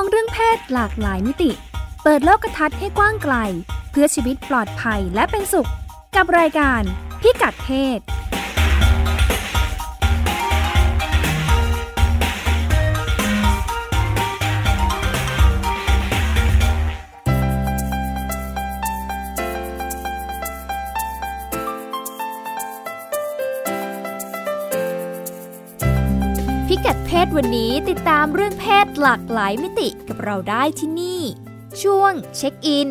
องเรื่องเพศหลากหลายมิติ เปิดโลกทัศน์ให้กว้างไกล เพื่อชีวิตปลอดภัยและเป็นสุข กับรายการพิกัดเพศ ศวันนี้ติดตามเรื่องเพศหลากหลายมิติกับเราได้ที่นี่ ช่วงเช็คอิน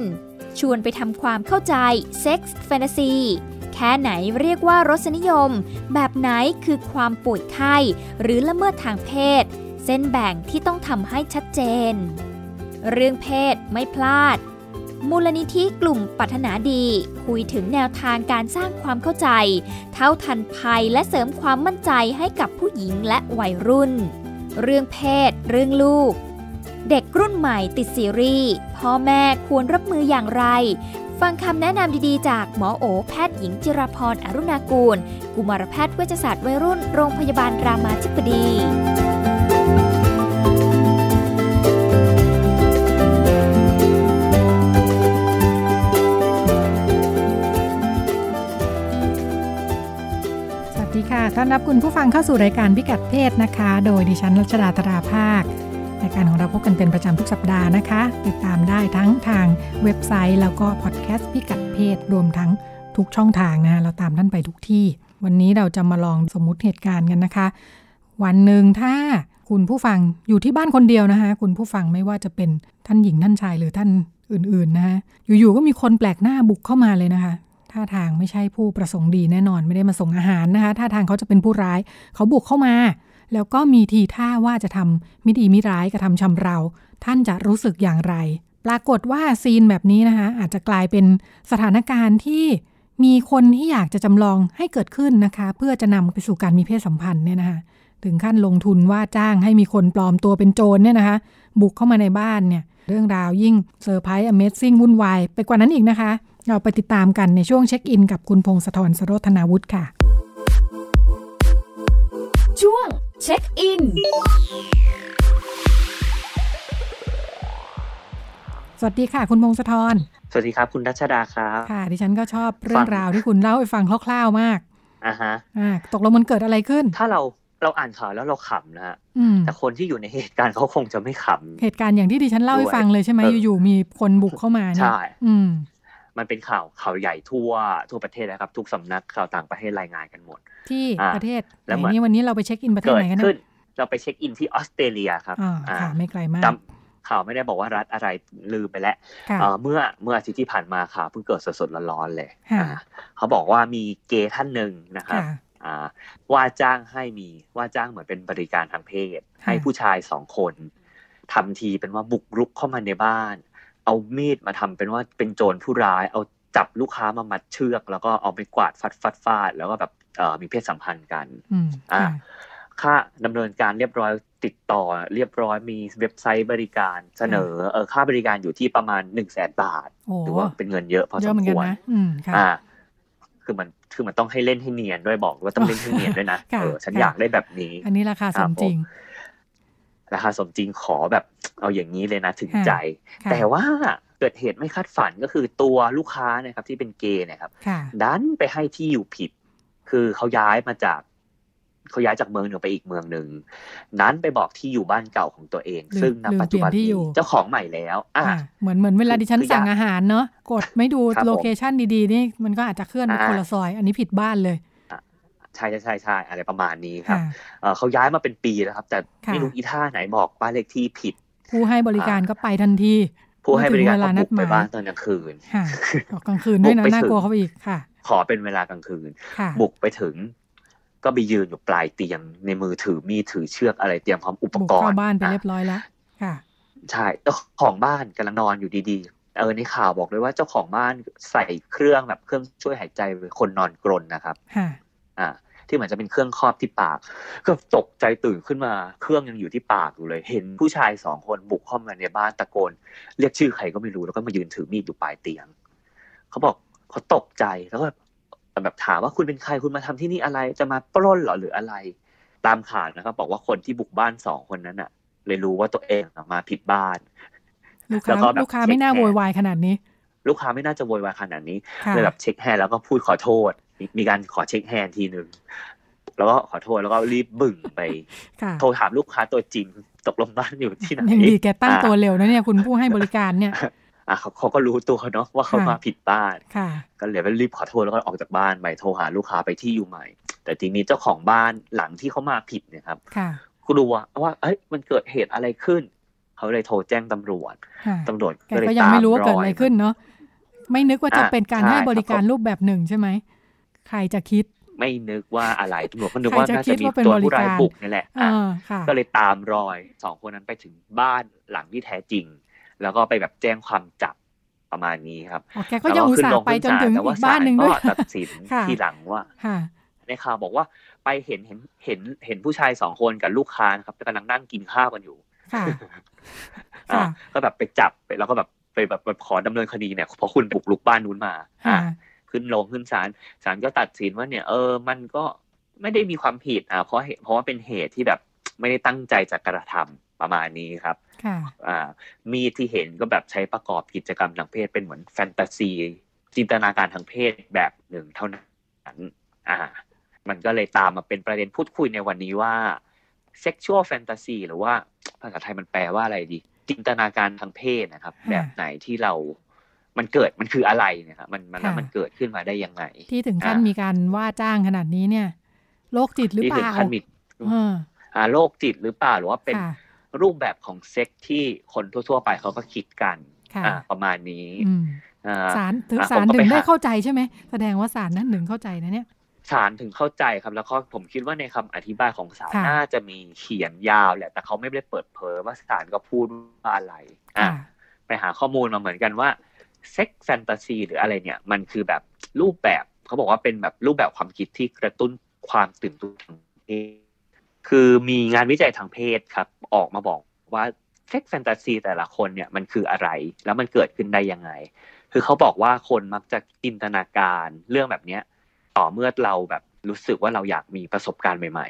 ชวนไปทำความเข้าใจเซ็กส์แฟนตาซีแค่ไหนเรียกว่ารสนิยม แบบไหนคือความป่วยไข้ หรือละเมิดทางเพศ เส้นแบ่งที่ต้องทำให้ชัดเจน เรื่องเพศไม่พลาด มูลนิธิกลุ่มปัฒนาดี คุยถึงแนวทางการสร้างความเข้าใจ เท่าทันภัยและเสริมความมั่นใจให้กับผู้หญิงและวัยรุ่น เรื่องเพศ เรื่องลูก เด็กรุ่นใหม่ติดซีรีส์พ่อแม่ควรรับมืออย่างไร ฟังคำแนะนำดีๆ จากหมอโอแพทย์หญิงจิรพรอรุณากูล กุมารแพทย์เวชศาสตร์วัยรุ่นโรงพยาบาลรามาธิบดี ค่ะต้อนรับคุณผู้ฟังเข้าสู่รายการพิกัดเพศนะคะ โดยดิฉันรัชดาธราภาครายการของเราพบกันเป็นประจำทุกสัปดาห์นะคะ ติดตามได้ทั้งทางเว็บไซต์ แล้วก็พอดแคสต์พิกัดเพศรวมทั้งทุกช่องทางนะเราตามท่านไปทุกที่ วันนี้เราจะมาลองสมมุติเหตุการณ์กันนะคะ วันหนึ่งถ้าคุณผู้ฟังอยู่ที่บ้านคนเดียวนะคะ คุณผู้ฟังไม่ว่าจะเป็นท่านหญิงท่านชายหรือท่านอื่นๆนะคะอยู่ๆก็มีคนแปลกหน้าบุกเข้ามาเลยนะคะ ท่าทางไม่ใช่ผู้ประสงค์ดีแน่นอนไม่ได้มาส่งอาหารนะคะท่าทางเขาจะเป็นผู้ร้าย เขาบุกเข้ามา แล้วก็มีทีท่าว่าจะทำมิดีมิร้ายกระทำชำเรา ท่านจะรู้สึกอย่างไร ปรากฏว่าซีนแบบนี้นะคะอาจจะกลายเป็นสถานการณ์ที่มีคนที่อยากจะจำลองให้เกิดขึ้นนะคะ เพื่อจะนำไปสู่การมีเพศสัมพันธ์เนี่ยนะคะถึงขั้นลงทุนว่าจ้างให้มีคนปลอมตัวเป็นโจรเนี่ยนะคะ บุกเข้ามาในบ้านเนี่ย เรื่องราวยิ่งเซอร์ไพรส์ amazing วุ่นวายไปกว่านั้นอีกนะคะ เราไปติดตามกันในช่วงเช็คอินกับคุณพงศธรสโรธนาวุฒิค่ะ ช่วงเช็คอินสวัสดีค่ะ คุณพงศธรสวัสดีครับ คุณรัชดาครับค่ะ ดิฉันก็ชอบเรื่องราวที่คุณเล่าให้ฟังคร่าวๆมากอ่าฮะอ่าตกลงมันเกิดอะไรขึ้น ถ้าเราเราอ่านข่าวแล้วเราขำนะฮะอืมแต่คนที่อยู่ในเหตุการณ์เขาคงจะไม่ขเหตุการณ์อย่างที่ดิฉันเล่าให้ฟังเลยใช่ไหมเอออยู่ๆมีคนบุกเข้ามาำเนี่ยใช่อื มมันเป็นข่าวข่าวใหญ่ทั่วทั่วประเทศนะครับ ทุกสำนักข่าวต่างประเทศรายงานกันหมด ที่อ่าประเทศไหแล้วนเหมือนนี่วันนี้เราไปเช็คอินประเทศเกิไหดนกันขึ้นะนเราไปเช็คอินที่ออสเตรเลียครับอ่าอ่าค่ะไม่ไกลมากจำข่าวไม่ได้บอกว่ารัฐอะไรลืมไปแล้วค่ะเอ่อเมื่อเมื่ออาทิตย์ที่ผ่านมาข่าวเพิ่งเกิดสดๆร้อนๆเลยค่ะอ่าเขาบอกว่ามีเกย์ท่านหนึ่งนะครับค่ะอ่าว่าจ้างให้มีว่าจ้างเหมือนเป็นบริการทางเพศ ให้ผู้ชายสองคนทำทีเป็นว่าบุกรุกเข้ามาในบ้าน เอามีดมาทำเป็นว่าเป็นโจรผู้ร้าย เอาจับลูกค้ามามัดเชือก แล้วก็เอาไปกวาดฟัดฟัดฟาด แล้วก็แบบเอ่อมีเพศสัมพันธ์กันอืมอ่าค่ะค่าดำเนินการเรียบร้อยติดต่อเรียบร้อยมีเว็บไซต์บริการเสนอเออค่าบริการอยู่ที่ประมาณหนึ่งแสนบาทโอ้ถือว่าเป็นเงินเยอะพอเยสอะมเหมือนคกันวรนะอืมค่ะอ่าคือมันคือมันต้องให้เล่นให้เนียนด้วยบอกว่าต้องเล่นให้เนียนด้วยนะค่ะเออฉันค่ะอยากได้แบบนี้ อันนี้ราคาสมจริง ราคาสมจริงขอแบบเอาอย่างนี้เลยนะถึงค่ะใจค่ะแต่ว่าเกิดเหตุไม่คาดฝันก็คือตัวลูกค้าเนะครับที่เป็นเกย์เนะครับค่ะดันไปให้ที่อยู่ผิด คือเขาย้ายมาจากเขาย้ายจากเมืองหนึ่งไปอีกเมืองหนึ่งนั้นไปบอกที่อยู่บ้านเก่าของตัวเองลืมซึ่งณลืมปัจจุบันเปลี่ยนที่นี้อยู่เจ้าของใหม่แล้ว อะอ่าเหมือนเหมือนเวลาดิฉันคือสั่งอยากอาหารเนาะกดไม่ดูครับผมโลเคชันดีๆนี่มันก็อาจจะเคลื่อนไปอ่าคนละซอย อันนี้ผิดบ้านเลยใช่ใช่ใช่ใช่อะไรประมาณนี้ครับค่ะเอ่อเขาย้ายมาเป็นปีแล้วครับ แต่ค่ะไม่รู้อีท่าไหนบอกบ้านเลขที่ผิด ผู้ให้บริการก็ไปทันทีผู้ให้บริการเมื่อถึงเวลาก็นับุดกไปหมายบ้านตอนกลางคืนค่ะออกกลางคืนด้วยนะบุกไปน่ากลัวถึงเข้าไปอีกค่ะ ขอเป็นเวลากลางคืนค่ะบุกไปถึง ก็ไปยืนอยู่ปลายเตียงในมือถือมีดถือเชือกอะไรเตรียมพร้อมอุปบุกกรเข้าณ์บ้านไปอะเรียบร้อยแล้วค่ะใช่เจ้าของบ้านกำลังนอนอยู่ดีๆ เออในข่าวบอกเลยว่าเจ้าของบ้านใส่เครื่องแบบเครื่องช่วยหายใจคนนอนกรนนะครับค่ะอ่า ที่เหมือนจะเป็นเครื่องครอบที่ปาก ก็ตกใจตื่นขึ้นมา เครื่องยังอยู่ที่ปากอยู่เลย เห็นผู้ชายสองคนบุกเข้ามาในบ้านตะโกน เรียกชื่อใครก็ไม่รู้แล้วก็มายืนถือมีดอยู่ปลายเตียงเขาบอกเขาตกใจแล้วก็แบบแบบถามว่าคุณเป็นใครคุณมาทำที่นี่อะไรจะมาปล้นเหรอหรืออะไร ตามข่าวนะครับบอกว่าคนที่บุกบ้านสองคนนั้นน่ะเลยรู้ว่าตัวเองมาผิดบ้านลูกค้าลูกค้าไม่น่าโวยวายขนาดนี้ ลูกค้าไม่น่าจะโวยวายขนาดนี้ค่ะเลยแบบ shake hand แล้วก็พูดขอโทษ มีมีการขอ shake hand ทีหนึ่งแล้วก็ขอโทษแล้วก็รีบบึ่งไปค่ะโทรถามลูกค้าตัวจริงตกลงบ้านอยู่ที่ไหนยังดีแกตั้งตัวเร็วนะเนี่ยคุณผู้ให้บริการเนี่ยอะเขาเขาก็รู้ตัวเนาะว่าเขาค่ะมาผิดบ้านค่ะก็เลยไปรีบขอโทษแล้วก็ออกจากบ้านไปโทรหาลูกค้าไปที่อยู่ใหม่ แต่ทีนี้เจ้าของบ้านหลังที่เขามาผิดเนี่ยครับค่ะกลัวว่าเอ้ยมันเกิดเหตุอะไรขึ้น เขาเลยโทรแจ้งตำรวจค่ะตำรวจแกก็เลยก็ยังตามไม่รู้ว่าอเกิดอะไรยขึ้นเนาะไม่นึกว่าจะอะเป็นการใช่ให้บริการครับรูปแบบหนึ่งใช่ไหม ใครจะคิด ไม่นึกว่าอะไรตำรวจก็นึกใครว่าจะน่าคิจะดมีว่าเป็นตัวบริผู้ร้ายการบุกนี่แหละเออะอค่ะก็เลยตามรอยสองคนนั้นไปถึงบ้านหลังที่แท้จริง แล้วก็ไปแบบแจ้งความจับประมาณนี้ครับอ๋อแกก็ยังอุตส่าห์ไปจนถึงแต่อีว่ากบ้านหนึ่งด้วยศลก็ตัดสินค่ะทีหลังว่าค่ะในข่าวบอกว่าไปเห็นเห็นเห็นเห็นผู้ชายสองคนกับลูกค้านะครับกำลังนั่งกินข้าวกันอยู่ค่ะอะค่ะก็แบบไปจับไปแล้วก็แบบไปแบบแบบขอดำเนินคดีเนี่ยเพราะคุณบุกลุกบ้านนู้นมาอะค่ะ ขึ้นลงขึ้นศาลศาลก็ตัดสินว่าเนี่ยเออมันก็ไม่ได้มีความผิดอะเพราะเหตุเพราะว่าเป็นเหตุที่แบบไม่ได้ตั้งใจจะกระทำประมาณนี้ครับค่ะอ่ามีดที่เห็นก็แบบใช้ประกอบกิจกรรมทางเพศเป็นเหมือนแฟนตาซี จินตนาการทางเพศแบบหนึ่งเท่านั้นอ่ามันก็เลยตามมาเป็นประเด็นพูดคุยในวันนี้ว่า sexual fantasy หรือว่าภาษาไทยมันแปลว่าอะไรดี จินตนาการทางเพศนะครับค่ะแบบไหนที่เรา มันเกิดมันคืออะไรเนี่ยครับมันมันแล้วค่ะมันเกิดขึ้นมาได้ยังไง ที่ถึงขั้นอ่ามีมีการว่าจ้างขนาดนี้เนี่ยโรคจิตหรือที่เปถึงล่าขั้นมีเอออ่าโรคจิตหรือเปล่าหรือว่าเป็นค่ะรูปแบบของเซ็กที่คนทั่ว ๆ ไปเขาก็คิดกันค่ะอ่าประมาณนี้อืมอ่าสารถึงอะสารผมก็ถึไปงได้หาเข้าใจใช่ไหมแสดงว่าสารนั้นถึงเข้าใจนะเนี่ยศาลถึงเข้าใจครับแล้วก็ผมคิดว่าในคำอธิบายของศาลค่ะน่าจะมีเขียนยาวแหละ แต่เขาไม่ได้เปิดเผยว่าศาลก็พูดว่าอะไร อะค่ะไปหาข้อมูลมาเหมือนกันว่า เซ็กแฟนตาซีหรืออะไรเนี่ย มันคือแบบรูปแบบเขาบอกว่าเป็นแบบรูปแบบความคิดที่กระตุ้นความตื่นตัวทางเพศคือมีงานวิจัยทางเพศครับ ออกมาบอกว่าเซ็กแฟนตาซีแต่ละคนเนี่ยมันคืออะไร แล้วมันเกิดขึ้นได้ยังไง คือเขาบอกว่าคนมักจะจินตนาการเรื่องแบบเนี้ยต่อเมื่อเราแบบรู้สึกว่าเราอยากมีประสบการณ์ใหม่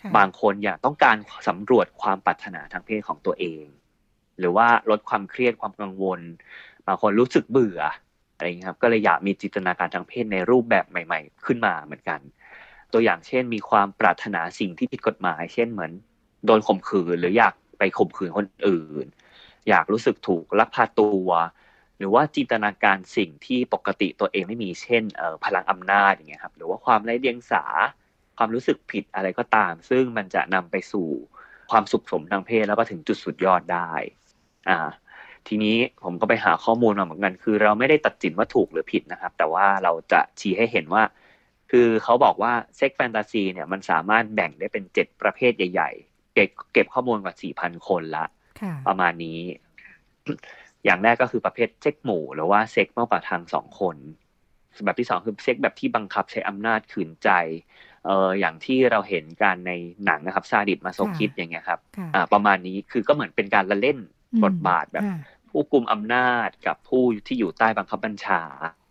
ค่ะๆบางคนอยากต้องการสำรวจความปรารถนาทางเพศของตัวเอง หรือว่าลดความเครียดความกังวล บางคนรู้สึกเบื่ออะไรอย่างเงี้ยครับก็เลยอยากมีจินตนาการทางเพศในรูปแบบใหม่ ๆ ขึ้นมาเหมือนกัน ตัวอย่างเช่น มีความปรารถนาสิ่งที่ผิดกฎหมาย เช่นเหมือนโดนข่มขืนหรืออยากไปข่มขืนคนอื่น อยากรู้สึกถูกลักพาตัว หรือว่าจินตนาการสิ่งที่ปกติตัวเองไม่มีเช่นเอ่อพลังอำนาจอย่างเงี้ยครับหรือว่าความไร้เดียงสา ความรู้สึกผิดอะไรก็ตาม ซึ่งมันจะนำไปสู่ความสุขสมทางเพศแล้วก็ถึงจุดสุดยอดได้อ่า ทีนี้ผมก็ไปหาข้อมูลมาเหมือนกัน คือเราไม่ได้ตัดสินว่าถูกหรือผิดนะครับ แต่ว่าเราจะชี้ให้เห็นว่า คือเขาบอกว่า sex fantasy เนี่ยมันสามารถแบ่งได้เป็นเจ็ดประเภทใหญ่ ๆ เก็บเก็บข้อมูลกว่าสี่พันคนละค่ะประมาณนี้ อย่างแรกก็คือประเภทเซ็กส์หมู่ หรือว่าเซ็กส์มากกว่าสองคนแบบที่สองคือเซ็กส์แบบที่บังคับใช้อำนาจขืนใจเอออย่างที่เราเห็นกันในหนังนะครับซาดิสม์มาโซคิสม์อย่างเงี้ยครับค่ะอ่า ประมาณนี้คือก็เหมือนเป็นการละเล่นอืม บทบาทแบบค่ะผู้กุมอำนาจกับผู้ที่อยู่ใต้บังคับบัญชา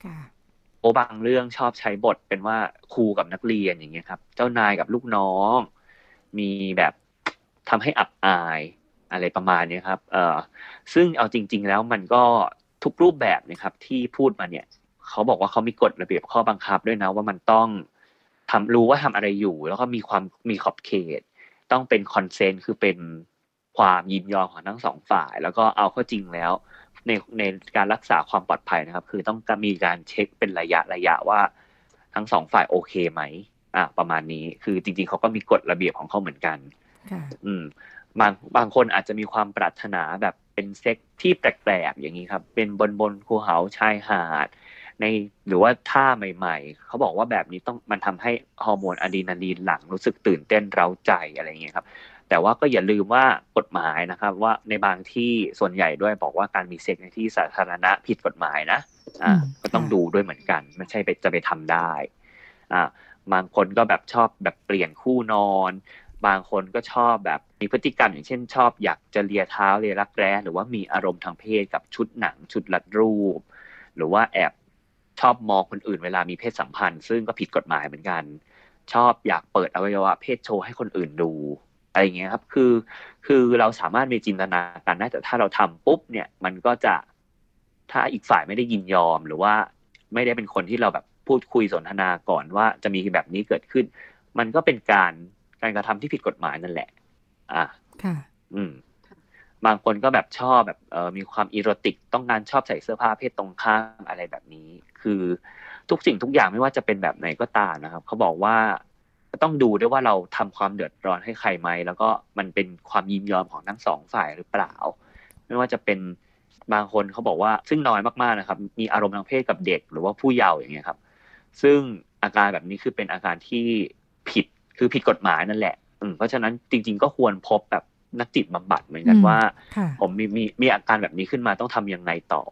ค่ะโอบางเรื่องชอบใช้บทเป็นว่าครูกับนักเรียนอย่างเงี้ยครับ เจ้านายกับลูกน้อง มีแบบทำให้อับอายอะไรประมาณเนี้ยครับ เออซึ่งเอาจริง ๆ แล้วมันก็ทุกรูปแบบเนะครับ ที่พูดมาเนี่ย เขาบอกว่าเขามีกฎระเบียบข้อบังคับด้วยนะว่ามันต้องทำรู้ว่าทำอะไรอยู่ แล้วก็มีความมีขอบเขต ต้องเป็นคอนเซนต์คือเป็น ความยินยอมของทั้งสองฝ่าย แล้วก็เอาเข้าจริงแล้วในในการรักษาความปลอดภัยนะครับ คือต้องมีการเช็คเป็นระยะระยะว่า ทั้งสองฝ่ายโอเคไหมอ่าประมาณนี้คือจริง ๆเขาก็มีกฎระเบียบของเขาเหมือนกันค่ะอืมบางบางคนอาจจะมีความปรารถนาแบบเป็นเซ็กส์ที่แปลกๆอย่างนี้ครับ เป็นบนบนภูเขาชายหาด ในหรือว่าท่าใหม่ ๆ เขาบอกว่าแบบนี้ต้องมันทำให้ฮอร์โมนอะดรีนาลีนหลั่งรู้สึกตื่นเต้นเร้าใจอะไรอย่างเงี้ยครับ แต่ว่าก็อย่าลืมว่ากฎหมายนะครับ ว่าในบางที่ส่วนใหญ่ด้วยบอกว่าการมีเซ็กในที่สาธารณะผิดกฎหมายนะอ่าอืมก็ต้องค่ะดูด้วยเหมือนกัน ไม่ใช่ไปจะไปทำได้อ่าบางคนก็แบบชอบแบบเปลี่ยนคู่นอน บางคนก็ชอบแบบมีพฤติกรรมอย่างเช่น ชอบอยากจะเลียเท้าเลียรักแร้หรือว่ามีอารมณ์ทางเพศกับชุดหนังชุดลัดรูป หรือว่าแอบชอบมองคนอื่นเวลามีเพศสัมพันธ์ ซึ่งก็ผิดกฎหมายเหมือนกัน ชอบอยากเปิดอวัยวะเพศโชว์ให้คนอื่นดู อะไรอย่างเงี้ยครับ คือ คือเราสามารถมีจินตนาการได้แต่ถ้าเราทำปุ๊บเนี่ย มันก็จะถ้าอีกฝ่ายไม่ได้ยินยอม หรือว่าไม่ได้เป็นคนที่เราแบบพูดคุยสนทนาก่อนว่าจะมีแบบนี้เกิดขึ้น มันก็เป็นการการกระทำที่ผิดกฎหมายนั่นแหละ อะค่ะ อืม บางคนก็แบบชอบแบบเออมีความอีโรติกต้องการชอบใส่เสื้อผ้าเพศตรงข้ามอะไรแบบนี้ คือทุกสิ่งทุกอย่างไม่ว่าจะเป็นแบบไหนก็ตามนะครับ เขาบอกว่าก็ ต้องดูด้วยว่าเราทำความเดือดร้อนให้ใครไหมแล้วก็มันเป็นความยินยอมของทั้งสองฝ่ายหรือเปล่า ไม่ว่าจะเป็นบางคนเขาบอกว่าซึ่งน้อยมากๆนะครับ มีอารมณ์ทางเพศกับเด็กหรือว่าผู้เยาว์อย่างเงี้ยครับ ซึ่งอาการแบบนี้คือเป็นอาการที่ผิดคือผิดกฎหมายนั่นแหละอืมเพราะฉะนั้นจริง ๆ ก็ควรพบแบบนักจิตบำบัดเหมือนกันอืมว่าค่ะผมมีมีมีอาการแบบนี้ขึ้นมาต้องทำยังไงต่อ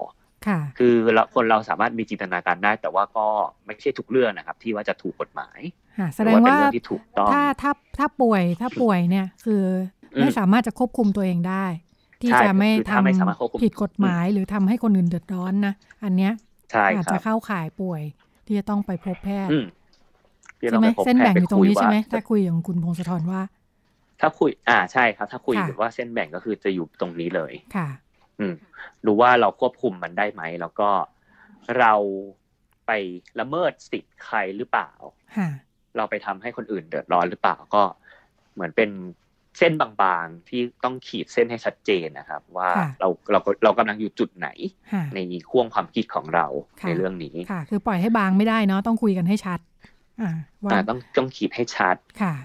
ค่ะคือเราคนเราสามารถมีจินตนาการได้ แต่ว่าก็ไม่ใช่ทุกเรื่องนะครับ ที่ว่าจะถูกกฎหมายค่ะแสหรืดองเป็นว่าเรื่องที่ถูกต้องถ้าถ้าถ้าป่วยถ้าป่วยเนี่ยคืออมไม่สามารถจะควบคุมตัวเองได้ ที่ใช่จะไม่คือทถ้าไม่สามารถควบคุมำผิดกฎหมายหรือทำให้คนอื่นเดือดร้อนนะอันเนี้ยใช่อาจคจะรับเข้าข่ายป่วยที่จะต้องไปพบแพทย์อืมที่ใช่ต้องไหมปพเส้นแบ่งอยู่ตรงนี้พทใช่ไหมว่าถ้าคุยอย่างคุณพงศธรว่า ถ้าคุย อ่าใช่ครับ ถ้าคุยค่ะว่าเส้นแบ่งก็คือจะอยู่ตรงนี้เลยค่ะ อืมดูว่าเราควบคุมมันได้ไหม แล้วก็เราไปละเมิดสิทธิ์ใครหรือเปล่าค่ะเราไปทำให้คนอื่นเดือดร้อนหรือเปล่าก็ เหมือนเป็นเส้นบางๆที่ต้องขีดเส้นให้ชัดเจนนะครับ ว่าค่ะเราเราเรากำลังอยู่จุดไหนค่ะในห่วงความคิดของเราค่ะในเรื่องนี้ค่ะ คือปล่อยให้บางไม่ได้เนาะต้องคุยกันให้ชัดอ่าว่าอ่าต้องต้องขีดให้ชัดค่ะ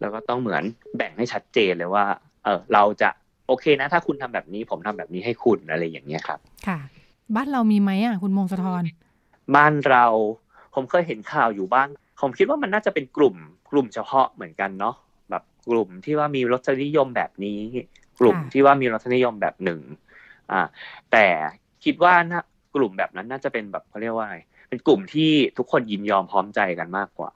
แล้วก็ต้องเหมือนแบ่งให้ชัดเจนเลยว่า เออเราจะ โอเคนะ ถ้าคุณทำแบบนี้ ผมทำแบบนี้ให้คุณอะไรอย่างเงี้ยครับ ค่ะ บ้านเรามีไหมอะ คุณมงสะทรบ้านเรา ผมเคยเห็นข่าวอยู่บ้าง ผมคิดว่ามันน่าจะเป็นกลุ่ม กลุ่มเฉพาะเหมือนกันเนาะแบบกลุ่มที่ว่ามีรสนิยมแบบนี้ กลุ่มค่ะที่ว่ามีรสนิยมแบบหนึ่งอ่า แต่คิดว่าน่ากลุ่มแบบนั้นน่าจะเป็นแบบเขาเรียกว่าไงเป็นกลุ่มที่ทุกคนยินยอมพร้อมใจกันมากกว่า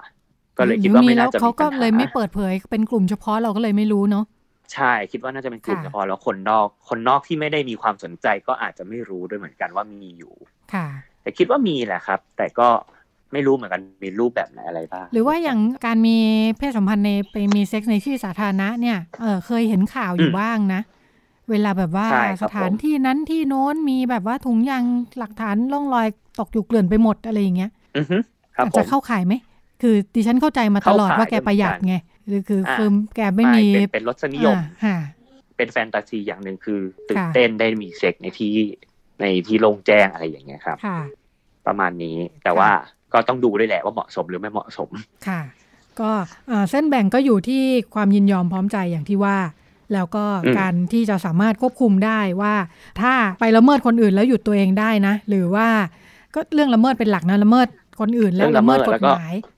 ก็เลยคิดว่าไม่น่าจะหรือมีแล้วเขามีก็ปัญหาเลยไม่เปิดเผยเป็นกลุ่มเฉพาะเราก็เลยไม่รู้เนาะ ใช่คิดว่าน่าจะเป็นกลุ่มค่ะเฉพาะแล้วคนนอกคนนอกที่ไม่ได้มีความสนใจก็อาจจะไม่รู้ด้วยเหมือนกันว่ามีอยู่ ค่ะ แต่คิดว่ามีแหละครับ แต่ก็ไม่รู้เหมือนกันมีรูปแบบไหนอะไรบ้างหรือว่าอย่างการมีเพศสัมพันธ์ในไปมีเซ็กส์ในที่สาธารณะเนี่ยเออเคยเห็นข่าวอยู่บ้างนะ เวลาแบบว่าใช่คสรับถานผมที่นั้นที่โน้นมีแบบว่าถุงยางหลักฐานร่องรอยตกอยู่เกลื่อนไปหมดอะไรอย่างเงี้ยอือฮึครับอาจผจะมเข้าข่ายไหมคือดิฉันเข้าใจมาตลอดเข้าข่ายว่าแกประหยัดเหมือนกันไง หรือคืออาคือแกไม่ไม่มีเป็นเป็นรสนิยมอ่าค่ะเป็นแฟนตาซีอย่างหนึ่งคือตื่นค่ะเต้นได้มีเซ็กในที่ในที่โล่งแจ้งอะไรอย่างเงี้ยครับค่ะประมาณนี้แต่ว่าก็ต้องดูด้วยแหละว่าเหมาะสมหรือไม่เหมาะสมค่ะ ก็เอ่อเส้นแบ่งก็อยู่ที่ความยินยอมพร้อมใจอย่างที่ว่า แล้วก็อืมการที่จะสามารถควบคุมได้ว่า ถ้าไปละเมิดคนอื่นแล้วหยุดตัวเองได้นะ หรือว่าก็เรื่องละเมิดเป็นหลักนะละเมิดคนอื่นแล้วละเมิดกฎหมายอ่าสอง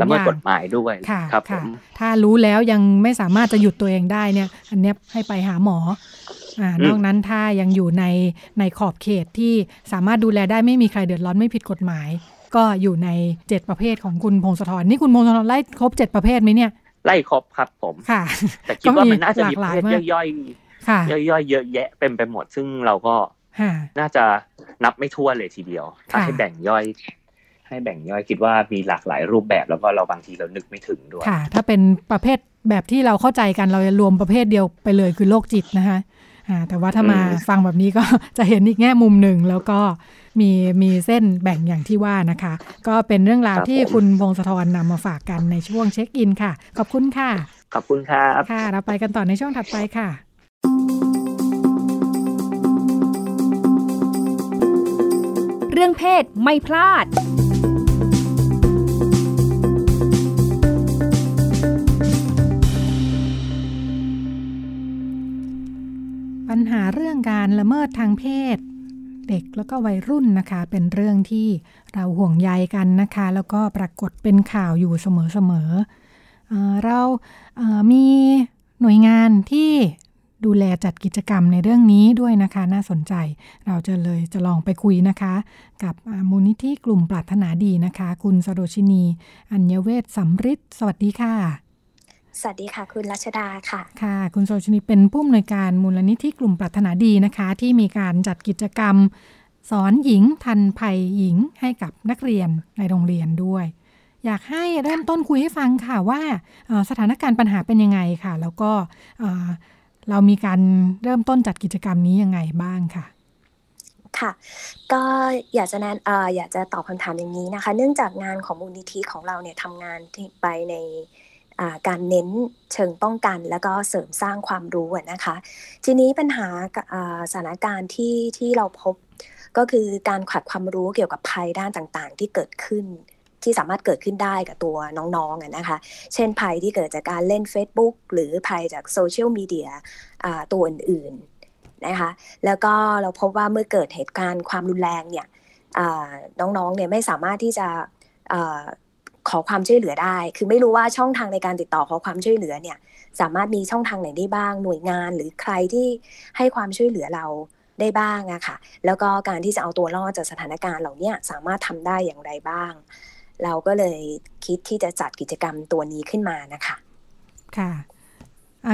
ละอเมิดย่างกฎหมายด้วยค่ะครับผค่ะมถ้ารู้แล้วยังไม่สามารถจะหยุดตัวเองได้เนี่ย อันเนี้ยให้ไปหาหมออ่านอกนั้นถ้ายังอยู่ในในขอบเขตที่สามารถดูแลได้ไม่มีใครเดือดร้อนไม่ผิดกฎหมาย ก็อยู่ในเจ็ดประเภทของคุณพงศธรนี่คุณพงศธรไล่ครบเจ็ดประเภทไหมเนี่ย ไล่ครบครับผมค่ะ แต่คิดว่ามันน่าจะมีก็มีหลากหลายประเภทมากย่อยค่ะๆย่อยๆเยอะแยะเป็นไปหมดซึ่งเราก็ค่ะน่าจะนับไม่ทั่วนเลยทีเดียว ถ้าค่ะให้แบ่งย่อย ให้แบ่งย่อยคิดว่ามีหลากหลายรูปแบบแล้วก็เราบางทีเรานึกไม่ถึงด้วยค่ะ ถ้าเป็นประเภทแบบที่เราเข้าใจกันเราจะรวมประเภทเดียวไปเลยคือโรคจิตนะคะอ่าแต่ว่าถ้ามาอืมฟังแบบนี้ก็จะเห็นอีกแง่มุมหนึ่ง แล้วก็มีมีเส้นแบ่งอย่างที่ว่านะคะ ก็เป็นเรื่องราวที่คุณพงศธรนำมาฝากกันในช่วงเช็คอินค่ะ ขอบคุณค่ะ ขอบคุณครับค่ะ เราไปกันต่อในช่วงถัดไปค่ะ เรื่องเพศไม่พลาด ปัญหาเรื่องการละเมิดทางเพศ เด็กแล้วก็วัยรุ่นนะคะ เป็นเรื่องที่เราห่วงใยกันนะคะ แล้วก็ปรากฏเป็นข่าวอยู่เสมอๆเเราเอ่อมีหน่วยงานที่ดูแลจัดกิจกรรมในเรื่องนี้ด้วยนะคะ น่าสนใจ เราจะเลยจะลองไปคุยนะคะ กับมูลนิธิกลุ่มปรารถนาดีนะคะ คุณสโรชินี อัญเวศสัมฤทธิ์สวัสดีค่ะ สวัสดีค่ะ คุณรัชดาค่ะ ค่ะ คุณโซชนีเป็นผู้อำนวยการมูลนิธิกลุ่มปรารถนาดีนะคะ ที่มีการจัดกิจกรรม สอนหญิงทันภัยหญิงให้กับนักเรียนในโรงเรียนด้วย อยากให้เริ่มต้นคุยให้ฟังค่ะว่าสถานการณ์ปัญหาเป็นยังไงค่ะ แล้วก็เรามีการเริ่มต้นจัดกิจกรรมนี้ยังไงบ้างค่ะค่ะก็อยากจะแนะออยากจะตอบคำถามอย่างนี้นะคะ เนื่องจากงานของมูลนิธิของเราเนี่ยทำงานไปใน การเน้นเชิงป้องกัน แล้วก็เสริมสร้างความรู้นะคะ ทีนี้ปัญหาสถานการณ์ที่ที่เราพบก็คือการขาดความรู้เกี่ยวกับภัยด้านต่างๆ ที่เกิดขึ้นที่สามารถเกิดขึ้นได้กับตัวน้องๆนะคะ เช่นภัยที่เกิดจากการเล่น Facebook หรือภัยจากโซเชียลมีเดียตัวอื่นๆนะคะ แล้วก็เราพบว่าเมื่อเกิดเหตุการณ์ความรุนแรงเนี่ยน้องๆเนี่ยไม่สามารถที่จะ ขอความช่วยเหลือได้ คือไม่รู้ว่าช่องทางในการติดต่อขอความช่วยเหลือเนี่ย สามารถมีช่องทางไหนได้บ้าง หน่วยงานหรือใครที่ให้ความช่วยเหลือเราได้บ้างอะค่ะ แล้วก็การที่จะเอาตัวรอดจากสถานการณ์เหล่านี้สามารถทำได้อย่างไรบ้าง เราก็เลยคิดที่จะจัดกิจกรรมตัวนี้ขึ้นมานะคะ ค่ะ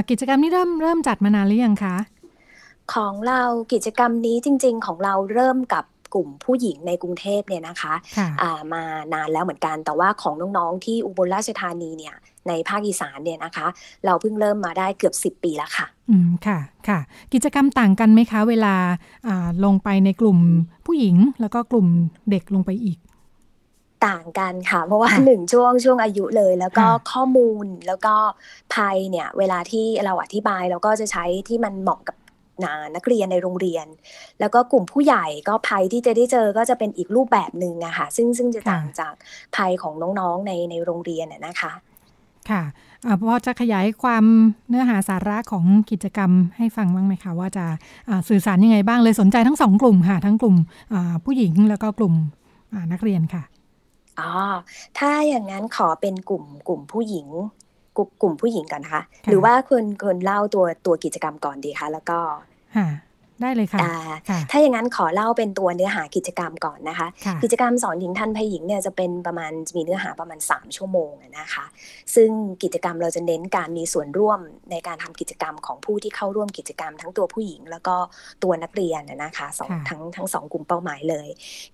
กิจกรรมนี้เริ่มเริ่มจัดมานานหรือยังคะของเรากิจกรรมนี้จริง ๆ ของเราเริ่มกับ กลุ่มผู้หญิงในกรุงเทพเนี่ยนะคะะมานานแล้วเหมือนกัน แต่ว่าของน้องๆที่อุบลราชธานีเนี่ยในภาคอีสานเนี่ยนะคะ เราเพิ่งเริ่มมาได้เกือบ 10 ปีแล้วค่ะ อืมค่ะค่ะ กิจกรรมต่างกันไหมคะ เวลาลงไปในกลุ่มผู้หญิงแล้วก็กลุ่มเด็กลงไปอีกต่างกันค่ะ เพราะว่าหนึ่งช่วงช่วงอายุเลย แล้วก็ข้อมูลแล้วก็ภัยเนี่ย เวลาที่เราอธิบายเราก็จะใช้ที่มันเหมาะกับ นักเรียนในโรงเรียน แล้วก็กลุ่มผู้ใหญ่ก็ภัยที่จะได้เจอก็จะเป็นอีกรูปแบบหนึ่งอะค่ะซึ่งซึ่งจะต่างจากภัยของน้องๆในในโรงเรียนนะคะ ค่ะพอจะขยายความเนื้อหาสาระของกิจกรรมให้ฟังบ้างไหมคะว่าจะสื่อสารยังไงบ้างเลยสนใจทั้งสองกลุ่มค่ะ ทั้งกลุ่มผู้หญิงแล้วก็กลุ่มนักเรียนค่ะอ๋อถ้าอย่างนั้นขอเป็นกลุ่มกลุ่มผู้หญิงกลุ่มกลุ่มผู้หญิงก่อนนะคะ หรือว่าคุณคุณเล่าตัวตัวกิจกรรมก่อนดีคะแล้วก็ হ্যাঁ ได้เลยค่ะถ้าอย่างนั้นขอเล่าเป็นตัวเนื้อหากิจกรรมก่อนนะคะ กิจกรรมสอนหญิงทันภัยหญิงเนี่ยจะเป็นประมาณมีเนื้อหาประมาณ 3 ชั่วโมงนะคะ ซึ่งกิจกรรมเราจะเน้นการมีส่วนร่วมในการทำกิจกรรมของผู้ที่เข้าร่วมกิจกรรมทั้งตัวผู้หญิง แล้วก็ตัวนักเรียนนะคะสองทั้งทั้งสองกลุ่มเป้าหมายเลย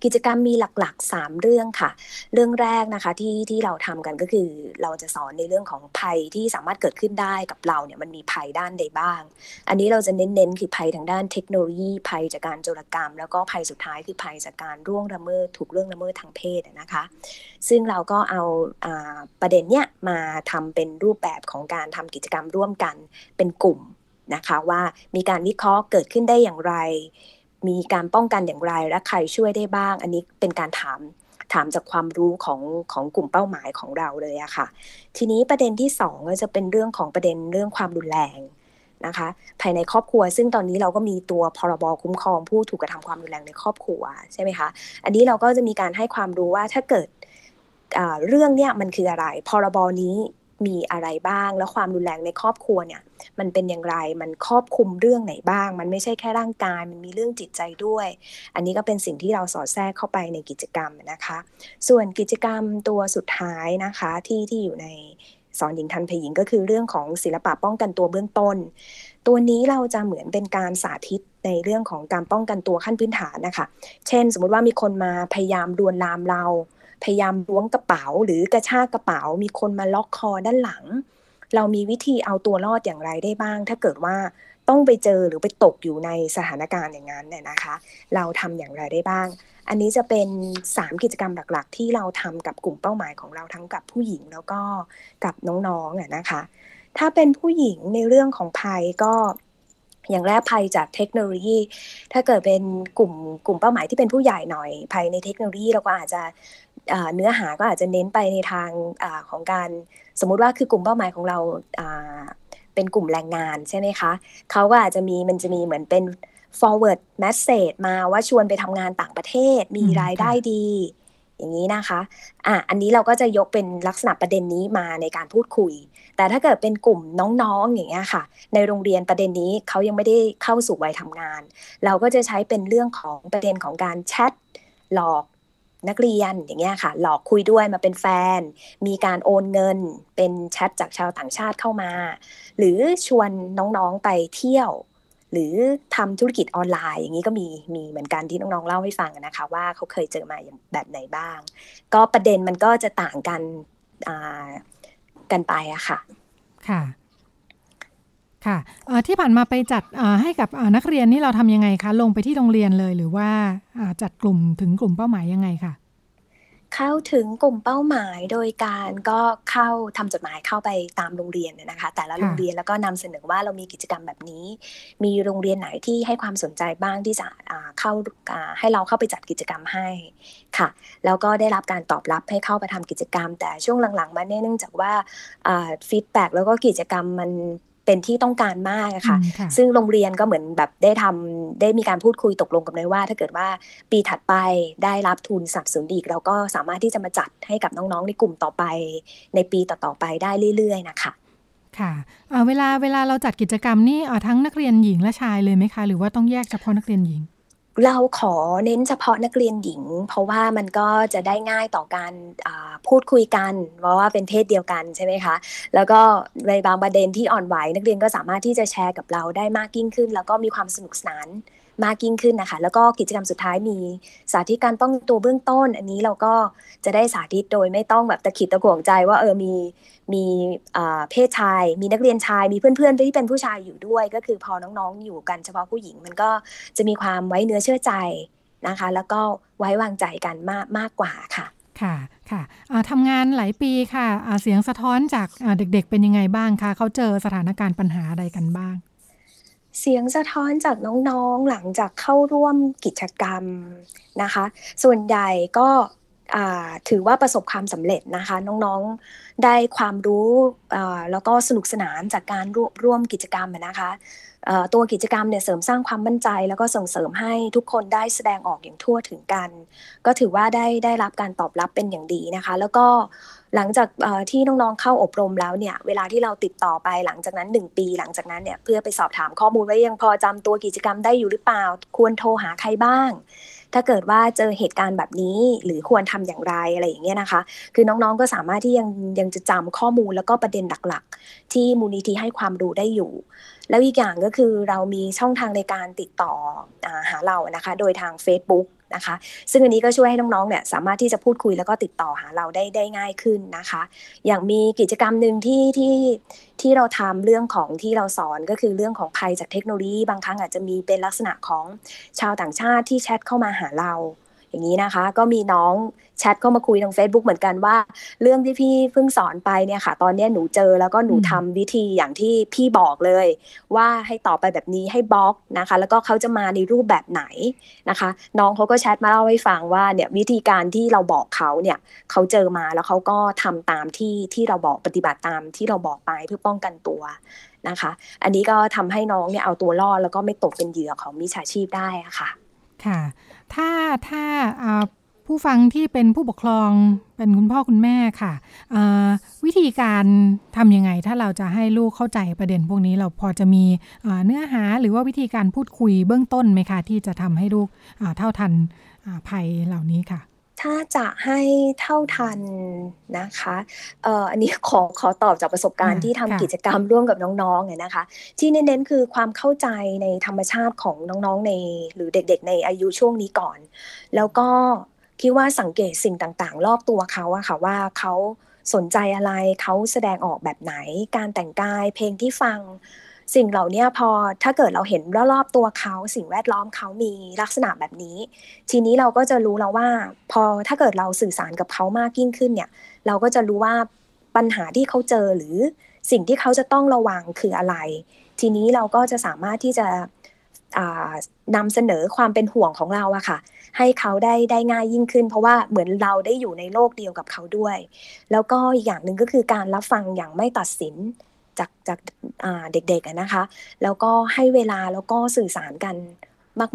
กิจกรรมมีหลักๆ 3 เรื่องค่ะ เรื่องแรกนะคะที่ที่เราทำกันก็คือเราจะสอนในเรื่องของภัยที่สามารถเกิดขึ้นได้กับเราเนี่ยมันมีภัยด้านใดบ้าง อันนี้เราจะเน้นๆคือภัยทางด้านเทคโนโลยีภัยจากการโจรกรรม แล้วก็ภัยสุดท้ายคือภัยจากการร่วงละเมิดถูกเรื่องละเมิดทางเพศนะคะ ซึ่งเราก็เอาประเด็นเนี้ยมาทำเป็นรูปแบบของการทำกิจกรรมร่วมกันเป็นกลุ่มนะคะว่ามีการวิเคราะห์เกิดขึ้นได้อย่างไร มีการป้องกันอย่างไรและใครช่วยได้บ้าง อันนี้เป็นการถามถามจากความรู้ของของกลุ่มเป้าหมายของเราเลยอะค่ะ ทีนี้ประเด็นที่ 2 ก็จะเป็นเรื่องของประเด็นเรื่องความรุนแรง นะคะ ภายในครอบครัว ซึ่งตอนนี้เราก็มีตัวพรบคุ้มครองผู้ถูกกระทำความรุนแรงในครอบครัวใช่ไหมคะ อันนี้เราก็จะมีการให้ความรู้ว่าถ้าเกิดเรื่องเนี้ยมันคืออะไร พรบนี้มีอะไรบ้าง แล้วความรุนแรงในครอบครัวเนี่ย มันเป็นอย่างไร มันครอบคลุมเรื่องไหนบ้าง มันไม่ใช่แค่ร่างกาย มันมีเรื่องจิตใจด้วย อันนี้ก็เป็นสิ่งที่เราสอดแทรกเข้าไปในกิจกรรมนะคะ ส่วนกิจกรรมตัวสุดท้ายนะคะที่ที่อยู่ใน สอนหญิงทันเพยิงก็คือเรื่องของศิลปะป้องกันตัวเบื้องต้น ตัวนี้เราจะเหมือนเป็นการสาธิตในเรื่องของการป้องกันตัวขั้นพื้นฐานนะคะ เช่น สมมติว่ามีคนมาพยายามดวนลามเรา พยายามล้วงกระเป๋า หรือกระชากกระเป๋า มีคนมาล็อกคอด้านหลัง เรามีวิธีเอาตัวรอดอย่างไรได้บ้าง ถ้าเกิดว่าต้องไปเจอหรือไปตกอยู่ในสถานการณ์อย่างนั้นเนี่ยนะคะ เราทำอย่างไรได้บ้าง อันนี้จะเป็น 3 กิจกรรมหลักๆ ที่เราทำกับกลุ่มเป้าหมายของเราทั้งกับผู้หญิงแล้วก็กับน้องๆนะคะ ถ้าเป็นผู้หญิงในเรื่องของภัยก็อย่างแรกภัยจากเทคโนโลยี ถ้าเกิดเป็นกลุ่มกลุ่มเป้าหมายที่เป็นผู้ใหญ่หน่อยภัยในเทคโนโลยีเราก็อาจจะเนื้อหาก็อาจจะเน้นไปในทางอของการสมมุติว่าคือกลุ่มเป้าหมายของเราเป็นกลุ่มแรงงานใช่ไหมคะเขาก็อาจจะมีมันจะมีเหมือนเป็น forward message มาว่าชวนไปทำงานต่างประเทศมีรายได้ดี อย่างนี้นะคะอะอันนี้เราก็จะยกเป็นลักษณะประเด็นนี้มาในการพูดคุย แต่ถ้าเกิดเป็นกลุ่มน้องๆอย่างเงี้ยค่ะ ในโรงเรียนประเด็นนี้เขายังไม่ได้เข้าสู่วัยทำงาน เราก็จะใช้เป็นเรื่องของประเด็นของการแชทหลอกนักเรียนอย่างเงี้ยค่ะ หลอกคุยด้วยมาเป็นแฟน มีการโอนเงิน เป็นแชทจากชาวต่างชาติเข้ามา หรือชวนน้องๆไปเที่ยว หรือทำธุรกิจออนไลน์อย่างนี้ก็มีมีเหมือนกันที่น้องๆเล่าให้ฟังนะคะ ว่าเขาเคยเจอมาอย่างแบบไหนบ้าง ก็ประเด็นมันก็จะต่างกันกันไปอะค่ะ ค่ะค่ะที่ผ่านมาไปจัดให้กับนักเรียนนี่เราทำยังไงคะ ลงไปที่โรงเรียนเลยหรือว่าจัดกลุ่มถึงกลุ่มเป้าหมายยังไงคะ เข้าถึงกลุ่มเป้าหมายโดยการก็เข้าทำจดหมายเข้าไปตามโรงเรียนนะคะ แต่ละโรงเรียนแล้วก็นำเสนอว่าเรามีกิจกรรมแบบนี้ มีโรงเรียนไหนที่ให้ความสนใจบ้างที่จะเข้าให้เราเข้าไปจัดกิจกรรมให้ค่ะ แล้วก็ได้รับการตอบรับให้เข้าไปทำกิจกรรม แต่ช่วงหลังๆ มาเนี่ยเนื่องจากว่าฟีดแบ็แล้วก็กิจกรรมมัน เป็นที่ต้องการมากค่ะ ซึ่งโรงเรียนก็เหมือนแบบได้ทำได้มีการพูดคุยตกลงกันเลยว่า ถ้าเกิดว่าปีถัดไปได้รับทุนสับสนอีกเราก็สามารถที่จะมาจัดให้กับน้องๆ ในกลุ่มต่อไป ในปีต่อๆไปได้เรื่อย ๆ นะคะค่ะเวลาเวลาเราจัดกิจกรรมนี่ทั้งนักเรียนหญิงและชายเลยไหมคะ หรือว่าต้องแยกเฉพาะนักเรียนหญิง เราขอเน้นเฉพาะนักเรียนหญิง เพราะว่ามันก็จะได้ง่ายต่อการพูดคุยกัน เพราะว่าเป็นเพศเดียวกันใช่ไหมคะ แล้วก็ในบางประเด็นที่อ่อนไหวนักเรียนก็สามารถที่จะแชร์กับเราได้มากยิ่งขึ้น แล้วก็มีความสนุกสนาน มากยิ่งขึ้นนะคะ แล้วก็กิจกรรมสุดท้ายมีสาธิตการป้องตัวเบื้องต้น อันนี้เราก็จะได้สาธิตโดยไม่ต้องแบบตะขิดตะขวงใจว่าเออมีมีเพศชาย มีนักเรียนชาย มีเพื่อนๆที่เป็นผู้ชายอยู่ด้วย ก็คือพอน้องๆอยู่กันเฉพาะผู้หญิง มันก็จะมีความไว้เนื้อเชื่อใจนะคะ แล้วก็ไว้วางใจกันมากมากกว่าค่ะค่ะค่ะทำงานหลายปีค่ะเสียงสะท้อนจากเด็กๆเป็นยังไงบ้างคะเขาเจอสถานการณ์ปัญหาอะไรกันบ้าง เสียงสะท้อนจากน้องๆหลังจากเข้าร่วมกิจกรรมนะคะ ส่วนใหญ่ก็ถือว่าประสบความสำเร็จนะคะ น้องๆได้ความรู้แล้วก็สนุกสนานจากการร่วมกิจกรรมนะคะ ตัวกิจกรรมเนี่ยเสริมสร้างความมั่นใจ แล้วก็ส่งเสริมให้ทุกคนได้แสดงออกอย่างทั่วถึงกัน ก็ถือว่าได้ได้รับการตอบรับเป็นอย่างดีนะคะ แล้วก็หลังจากที่น้องๆเข้าอบรมแล้วเนี่ยเวลาที่เราติดต่อไปหลังจากนั้น 1 ปี หลังจากนั้นเนี่ยเพื่อไปสอบถามข้อมูลว่ายังพอจำตัวกิจกรรมได้อยู่หรือเปล่า ควรโทรหาใครบ้าง ถ้าเกิดว่าเจอเหตุการณ์แบบนี้หรือควรทำอย่างไรอะไรอย่างเงี้ยนะคะ คือน้องๆก็สามารถที่ยังยังจะจำข้อมูลแล้วก็ประเด็นหลักๆ ที่มูลนิธิให้ความรู้ได้อยู่ แล้วอีกอย่างก็คือเรามีช่องทางในการติดต่ออหาเรานะคะ โดยทาง Facebook นะคะ ซึ่งอันนี้ก็ช่วยให้น้องๆเนี่ยสามารถที่จะพูดคุยแล้วก็ติดต่อหาเราได้ได้ง่ายขึ้นนะคะ อย่างมีกิจกรรมหนึ่งที่ที่ที่เราทำเรื่องของที่เราสอนก็คือเรื่องของภัยจากเทคโนโลยี บางครั้งอาจจะมีเป็นลักษณะของชาวต่างชาติที่แชทเข้ามาหาเรา อย่างนี้นะคะ ก็มีน้องแชทเข้ามาคุยทาง Facebook เหมือนกันว่า เรื่องที่พี่เพิ่งสอนไปเนี่ยค่ะ ตอนนี้หนูเจอแล้วก็หนูทำวิธีอย่างที่พี่บอกเลย ว่าให้ต่อไปแบบนี้ให้บล็อกนะคะ แล้วก็เขาจะมาในรูปแบบไหนนะคะ น้องเขาก็แชทมาเล่าให้ฟังว่าเนี่ยวิธีการที่เราบอกเขาเนี่ยเขาเจอมาแล้วเขาก็ทำตามที่ที่เราบอกปฏิบัติตามที่เราบอกไปเพื่อป้องกันตัวนะคะ อันนี้ก็ทำให้น้องเนี่ยเอาตัวรอดแล้วก็ไม่ตกเป็นเหยื่อของมิจฉาชีพได้ค่ะ ค่ะ ถ้าถ้าผู้ฟังที่เป็นผู้ปกครองเป็นคุณพ่อคุณแม่ค่ะ วิธีการทำยังไง ถ้าเราจะให้ลูกเข้าใจประเด็นพวกนี้เราพอจะมีเนื้อหาหรือว่าวิธีการพูดคุยเบื้องต้นไหมคะที่จะทำให้ลูกเท่าทันภัยเหล่านี้ค่ะ ถ้าจะให้เท่าทันนะคะเอ่ออันนี้ขอขอตอบจากประสบการณ์ที่ทำกิจกรรมร่วมกับน้องๆเนี่ยนะคะ ที่เน้นๆคือความเข้าใจในธรรมชาติของน้องๆในหรือเด็ก ๆ ในอายุช่วงนี้ก่อน แล้วก็คิดว่าสังเกตสิ่งต่างๆ รอบตัวเขาอะค่ะว่าเขาสนใจอะไรเขาแสดงออกแบบไหน การแต่งกายเพลงที่ฟัง สิ่งเหล่านี้พอถ้าเกิดเราเห็นรอบๆตัวเขา สิ่งแวดล้อมเขามีลักษณะแบบนี้ ทีนี้เราก็จะรู้แล้วว่า พอถ้าเกิดเราสื่อสารกับเขามากยิ่งขึ้นเนี่ย เราก็จะรู้ว่าปัญหาที่เขาเจอหรือสิ่งที่เขาจะต้องระวังคืออะไร ทีนี้เราก็จะสามารถที่จะนำเสนอความเป็นห่วงของเราอะค่ะ ให้เขาได้ได้ง่ายยิ่งขึ้น เพราะว่าเหมือนเราได้อยู่ในโลกเดียวกับเขาด้วย แล้วก็อีกอย่างหนึ่งก็คือการรับฟังอย่างไม่ตัดสิน จากจากเด็กๆนะคะ แล้วก็ให้เวลาแล้วก็สื่อสารกัน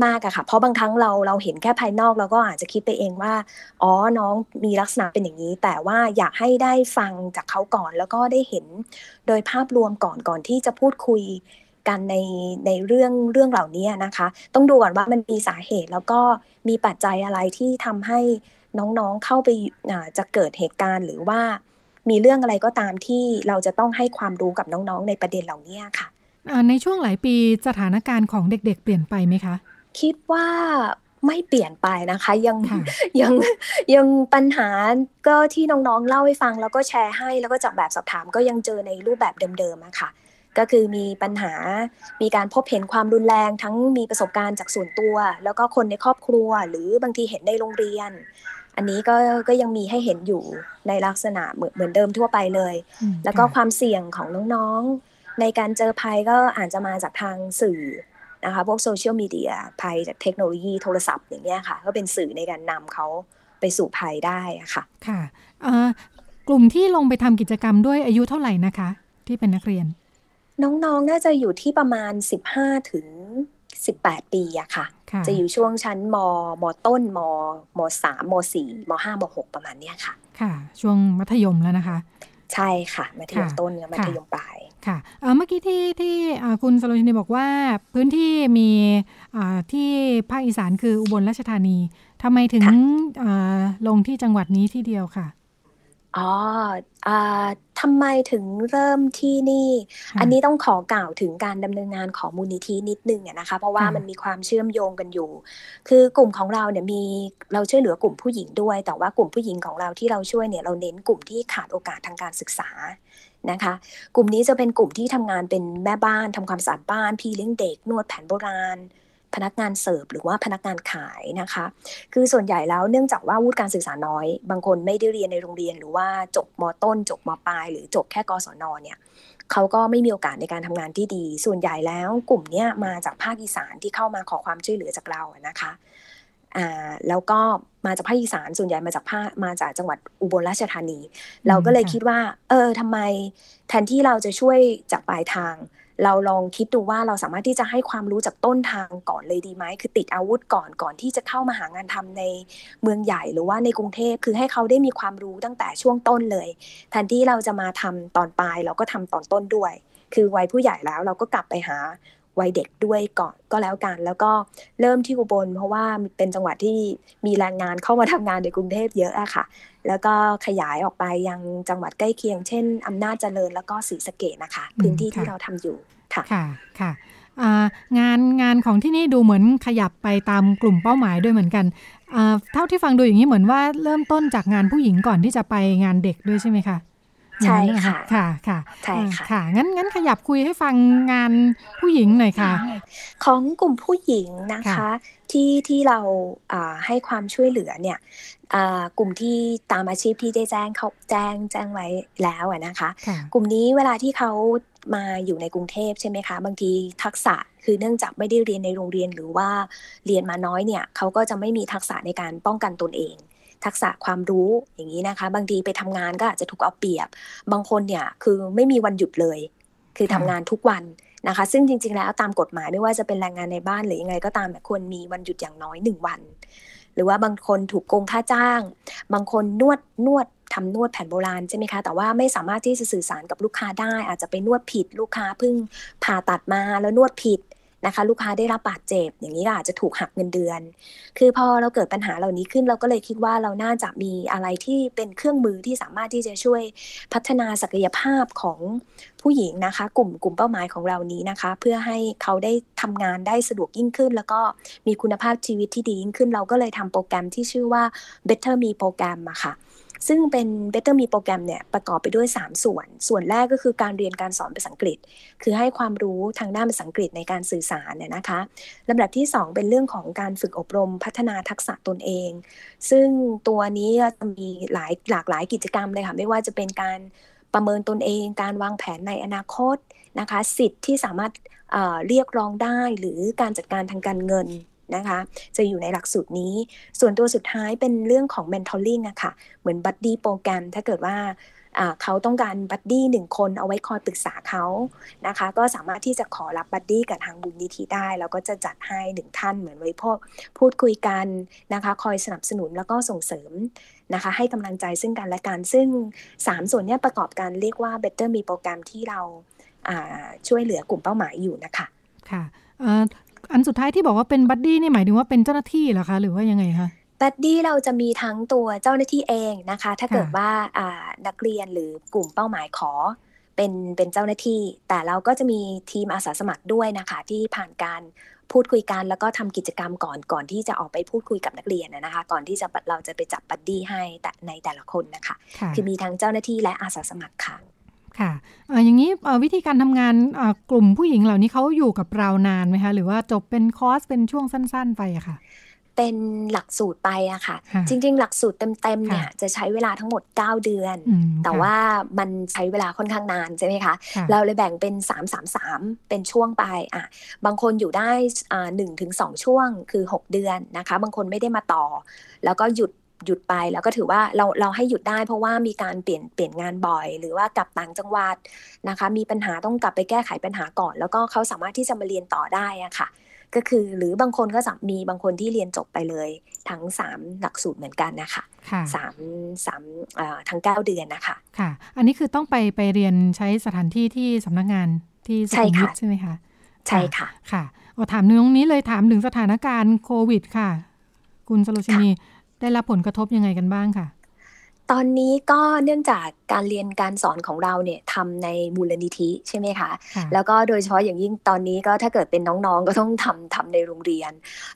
มากๆอะค่ะ เพราะบางครั้งเราเราเห็นแค่ภายนอกเราก็อาจจะคิดไปเองว่า อ๋อ น้องมีลักษณะเป็นอย่างนี้ แต่ว่าอยากให้ได้ฟังจากเขาก่อน แล้วก็ได้เห็นโดยภาพรวมก่อนก่อนที่จะพูดคุยกันในในเรื่องเรื่องเหล่านี้นะคะ ต้องดูก่อนว่ามันมีสาเหตุแล้วก็มีปัจจัยอะไรที่ทำให้น้องๆเข้าไปจะเกิดเหตุการณ์หรือว่า มีเรื่องอะไรก็ตามที่เราจะต้องให้ความรู้กับน้องๆ ในประเด็นเหล่านี้ค่ะ ในช่วงหลายปีสถานการณ์ของเด็ก ๆ เปลี่ยนไปไหมคะ คิดว่าไม่เปลี่ยนไปนะคะยังยังยังปัญหาก็ที่น้องๆเล่าให้ฟังแล้วก็แชร์ให้แล้วก็จากแบบสอบถามก็ยังเจอในรูปแบบเดิมๆอะค่ะ ก็คือมีปัญหามีการพบเห็นความรุนแรงทั้งมีประสบการณ์จากส่วนตัว แล้วก็คนในครอบครัว หรือบางทีเห็นในโรงเรียน อันนี้ก็ก็ยังมีให้เห็นอยู่ในลักษณะเหมือนเหมือนเดิมทั่วไปเลย แล้วก็ความเสี่ยงของน้องๆ ในการเจอภัยก็อาจจะมาจากทางสื่อนะคะพวกโซเชียลมีเดียภัยจากเทคโนโลยีโทรศัพท์อย่างเงี้ยค่ะ ก็เป็นสื่อในการนำเขาไปสู่ภัยได้ค่ะค่ะกลุ่มที่ลงไปทำกิจกรรมด้วยอายุเท่าไหร่นะคะ ที่เป็นนักเรียน น้องๆนน่าจะอยู่ที่ประมาณ 15ถึง18 ปีอะค่ะ จะอยู่ช่วงชั้นมมต้นมมสามมสี่มห้ามหกประมาณเนี้ยค่ะ ค่ะ ช่วงมัธยมแล้วนะคะ ใช่ค่ะ มัธยมต้นกับมัธยมปลายค่ะเมื่อกี้ที่ที่คุณสโลชินีบอกว่าพื้นที่มีที่ภาคอีสานคืออุบลราชธานีทำไมถึงลงที่จังหวัดนี้ที่เดียวค่ะ อ๋ออทำไมถึงเริ่มที่นี่ อันนี้ต้องขอกล่าวถึงการดำเนินงานของมูลนิธินิดนึงนะคะ เพราะว่ามันมีความเชื่อมโยงกันอยู่ คือกลุ่มของเราเนี่ยมีเราช่วยเหลือกลุ่มผู้หญิงด้วย แต่ว่ากลุ่มผู้หญิงของเราที่เราช่วยเนี่ยเราเน้นกลุ่มที่ขาดโอกาสทางการศึกษานะคะ กลุ่มนี้จะเป็นกลุ่มที่ทำงานเป็นแม่บ้านทำความสะอาดบ้าน พี่เลี้ยงเด็กนวดแผนโบราณ พนักงานเสิร์ฟหรือว่าพนักงานขายนะคะ คือส่วนใหญ่แล้วเนื่องจากว่าวุฒิการศึกษาน้อย บางคนไม่ได้เรียนในโรงเรียน หรือว่าจบมต้น จบมปลาย หรือจบแค่กศนเนี่ยเขาก็ไม่มีโอกาสในการทำงานที่ดี ส่วนใหญ่แล้วกลุ่มนี้มาจากภาคอีสานที่เข้ามาขอความช่วยเหลือจากเรานะคะอ่าแล้วก็มาจากภาคอีสานส่วนใหญ่มาจากภาคมาจากจังหวัดอุบลราชธานี เราก็เลยคิดว่า เออทำไมแทนที่เราจะช่วยจากปลายทาง เราลองคิดดูว่าเราสามารถที่จะให้ความรู้จากต้นทางก่อนเลยดีไหมคือติดอาวุธก่อนก่อนที่จะเข้ามาหางานทำในเมืองใหญ่หรือว่าในกรุงเทพคือให้เขาได้มีความรู้ตั้งแต่ช่วงต้นเลยแทนที่เราจะมาทำตอนปลายเราก็ทำตอนต้นด้วย คือวัยผู้ใหญ่แล้วเราก็กลับไปหาวัยเด็กด้วยก่อนก็แล้วกัน แล้วก็เริ่มที่อุบลเพราะว่าเป็นจังหวัดที่มีแรงงานเข้ามาทำงานในกรุงเทพเยอะอะค่ะ แล้วก็ขยายออกไปยังจังหวัดใกล้เคียง เช่นอำนาจเจริญแล้วก็ศรีสะเกดนะคะ พื้นที่ที่เราทำอยู่ค่ะค่ะค่ะงานงานของที่นี่ดูเหมือนขยับไปตามกลุ่มเป้าหมายด้วยเหมือนกัน เท่าที่ฟังดูอย่างนี้เหมือนว่าเริ่มต้นจากงานผู้หญิงก่อนที่จะไปงานเด็กด้วยใช่ไหมคะ ใช่ค่ะค่ะค่ะใช่ค่ะค่ะงั้นงั้นขยับคุยให้ฟังงานผู้หญิงหน่อยค่ะ ของกลุ่มผู้หญิงนะคะ ที่ที่เราให้ความช่วยเหลือเนี่ยกลุ่มที่ตามอาชีพที่ได้แจ้งเขาแจ้งแจ้งไว้แล้วนะคะ กลุ่มนี้เวลาที่เขามาอยู่ในกรุงเทพใช่ไหมคะ บางทีทักษะคือเนื่องจากไม่ได้เรียนในโรงเรียนหรือว่าเรียนมาน้อยเนี่ยเขาก็จะไม่มีทักษะในการป้องกันตนเอง ทักษะความรู้อย่างนี้นะคะ บางทีไปทำงานก็อาจจะถูกเอาเปรียบ บางคนเนี่ยคือไม่มีวันหยุดเลย คือทำงานทุกวันนะคะ ซึ่งจริง ๆ แล้วตามกฎหมายไม่ว่าจะเป็นแรงงานในบ้านหรือยังไงก็ตามควรมีวันหยุดอย่างน้อยหนึ่งวัน หรือว่าบางคนถูกโกงค่าจ้าง บางคนนวดนวดทำนวดแผนโบราณใช่ไหมคะ แต่ว่าไม่สามารถที่จะสื่อสารกับลูกค้าได้ อาจจะไปนวดผิดลูกค้าเพิ่งผ่าตัดมาแล้วนวดผิด นะคะ ลูกค้าได้รับบาดเจ็บอย่างนี้อาจจะถูกหักเงินเดือน คือพอเราเกิดปัญหาเหล่านี้ขึ้นเราก็เลยคิดว่าเราน่าจะมีอะไรที่เป็นเครื่องมือที่สามารถที่จะช่วยพัฒนาศักยภาพของผู้หญิงนะคะ กลุ่มกลุ่มเป้าหมายของเรานี้นะคะ เพื่อให้เขาได้ทำงานได้สะดวกยิ่งขึ้น แล้วก็มีคุณภาพชีวิตที่ดียิ่งขึ้น เราก็เลยทำโปรแกรมที่ชื่อว่า Better Me โปรแกรมอะค่ะ ซึ่งเป็น Better Me โปรแกรมเนี่ยประกอบไปด้วย 3 ส่วน ส่วนแรกก็คือการเรียนการสอนภาษาอังกฤษ คือให้ความรู้ทางด้านภาษาอังกฤษในการสื่อสารเนี่ยนะคะลำดับที่ 2 เป็นเรื่องของการฝึกอบรมพัฒนาทักษะตนเอง ซึ่งตัวนี้จะมีหลายหลากหลายกิจกรรมเลยค่ะ ไม่ว่าจะเป็นการประเมินตนเอง การวางแผนในอนาคตนะคะ สิทธิ์ที่สามารถเรียกร้องได้หรือการจัดการทางการเงิน นะคะ จะอยู่ในหลักสูตรนี้ ส่วนตัวสุดท้ายเป็นเรื่องของ mentoring อะค่ะ เหมือน buddy program ถ้าเกิดว่าเขาต้องการ buddy หนึ่งคนเอาไว้คอยปรึกษาเขานะคะ ก็สามารถที่จะขอรับ buddy กับทางมูลนิธิได้ แล้วก็จะจัดให้หนึ่งท่านเหมือนไว้พวกพูดคุยกันนะคะ คอยสนับสนุนแล้วก็ส่งเสริมนะคะ ให้กำลังใจซึ่งกันและกัน ซึ่ง 3 ส่วนนี้ประกอบกันเรียกว่า Better มีโปรแกรมที่เราช่วยเหลือกลุ่มเป้าหมายอยู่นะคะ ค่ะ อันสุดท้ายที่บอกว่าเป็น buddy นี่หมายถึงว่าเป็นเจ้าหน้าที่เหรอคะ หรือว่ายังไงคะ buddy เราจะมีทั้งตัวเจ้าหน้าที่เองนะคะ ถ้าเกิดว่านักเรียนหรือกลุ่มเป้าหมายขอเป็นเป็นเจ้าหน้าที่ แต่เราก็จะมีทีมอาสาสมัครด้วยนะคะ ที่ผ่านการพูดคุยกันแล้วก็ทำกิจกรรมก่อนก่อนที่จะออกไปพูดคุยกับนักเรียนนะคะ ก่อนที่จะเราจะไปจับบัดดี้ให้แต่ในแต่ละคนนะคะ คือมีทั้งเจ้าหน้าที่และอาสาสมัครค่ะ ค่ะอย่างนี้วิธีการทำงานกลุ่มผู้หญิงเหล่านี้เขาอยู่กับเรานานไหมคะ หรือว่าจบเป็นคอร์สเป็นช่วงสั้น ๆ ไปอะค่ะ เป็นหลักสูตรไปอะค่ะ จริง ๆ หลักสูตรเต็มๆเนี่ยจะใช้เวลาทั้งหมด 9 เดือน แต่ว่ามันใช้เวลาค่อนข้างนานใช่ไหมคะ เราเลยแบ่งเป็น 3 3 3 เป็นช่วงไปอะบางคนอยู่ได้หนึ่งถึงสองช่วงคือ 6 เดือนนะคะ บางคนไม่ได้มาต่อ แล้วก็หยุด หยุดไปแล้วก็ถือว่าเราเราให้หยุดได้ เพราะว่ามีการเปลี่ยนเปลี่ยนงานบ่อย หรือว่ากลับต่างจังหวัดนะคะ มีปัญหาต้องกลับไปแก้ไขปัญหาก่อน แล้วก็เขาสามารถที่จะมาเรียนต่อได้อะค่ะ ก็คือหรือบางคนก็มีบางคนที่เรียนจบไปเลย ทั้งสามหลักสูตรเหมือนกันนะคะสามสามทั้งเก้าเดือนนะคะค่ะ อันนี้คือต้องไปไปเรียนใช้สถานที่ที่สำนักงานที่สุขุมวิทใช่ไหมคะใช่ค่ะค่ะเอาถามนึงตรงนี้เลยถามถึงสถานการณ์โควิดค่ะ คุณสโลชินี ได้รับผลกระทบยังไงกันบ้างค่ะ ตอนนี้ก็เนื่องจากการเรียนการสอนของเราเนี่ยทำในมูลนิธิใช่ไหมคะ แล้วก็โดยเฉพาะอย่างยิ่งตอนนี้ก็ถ้าเกิดเป็นน้องๆ ก็ต้องทำทำในโรงเรียน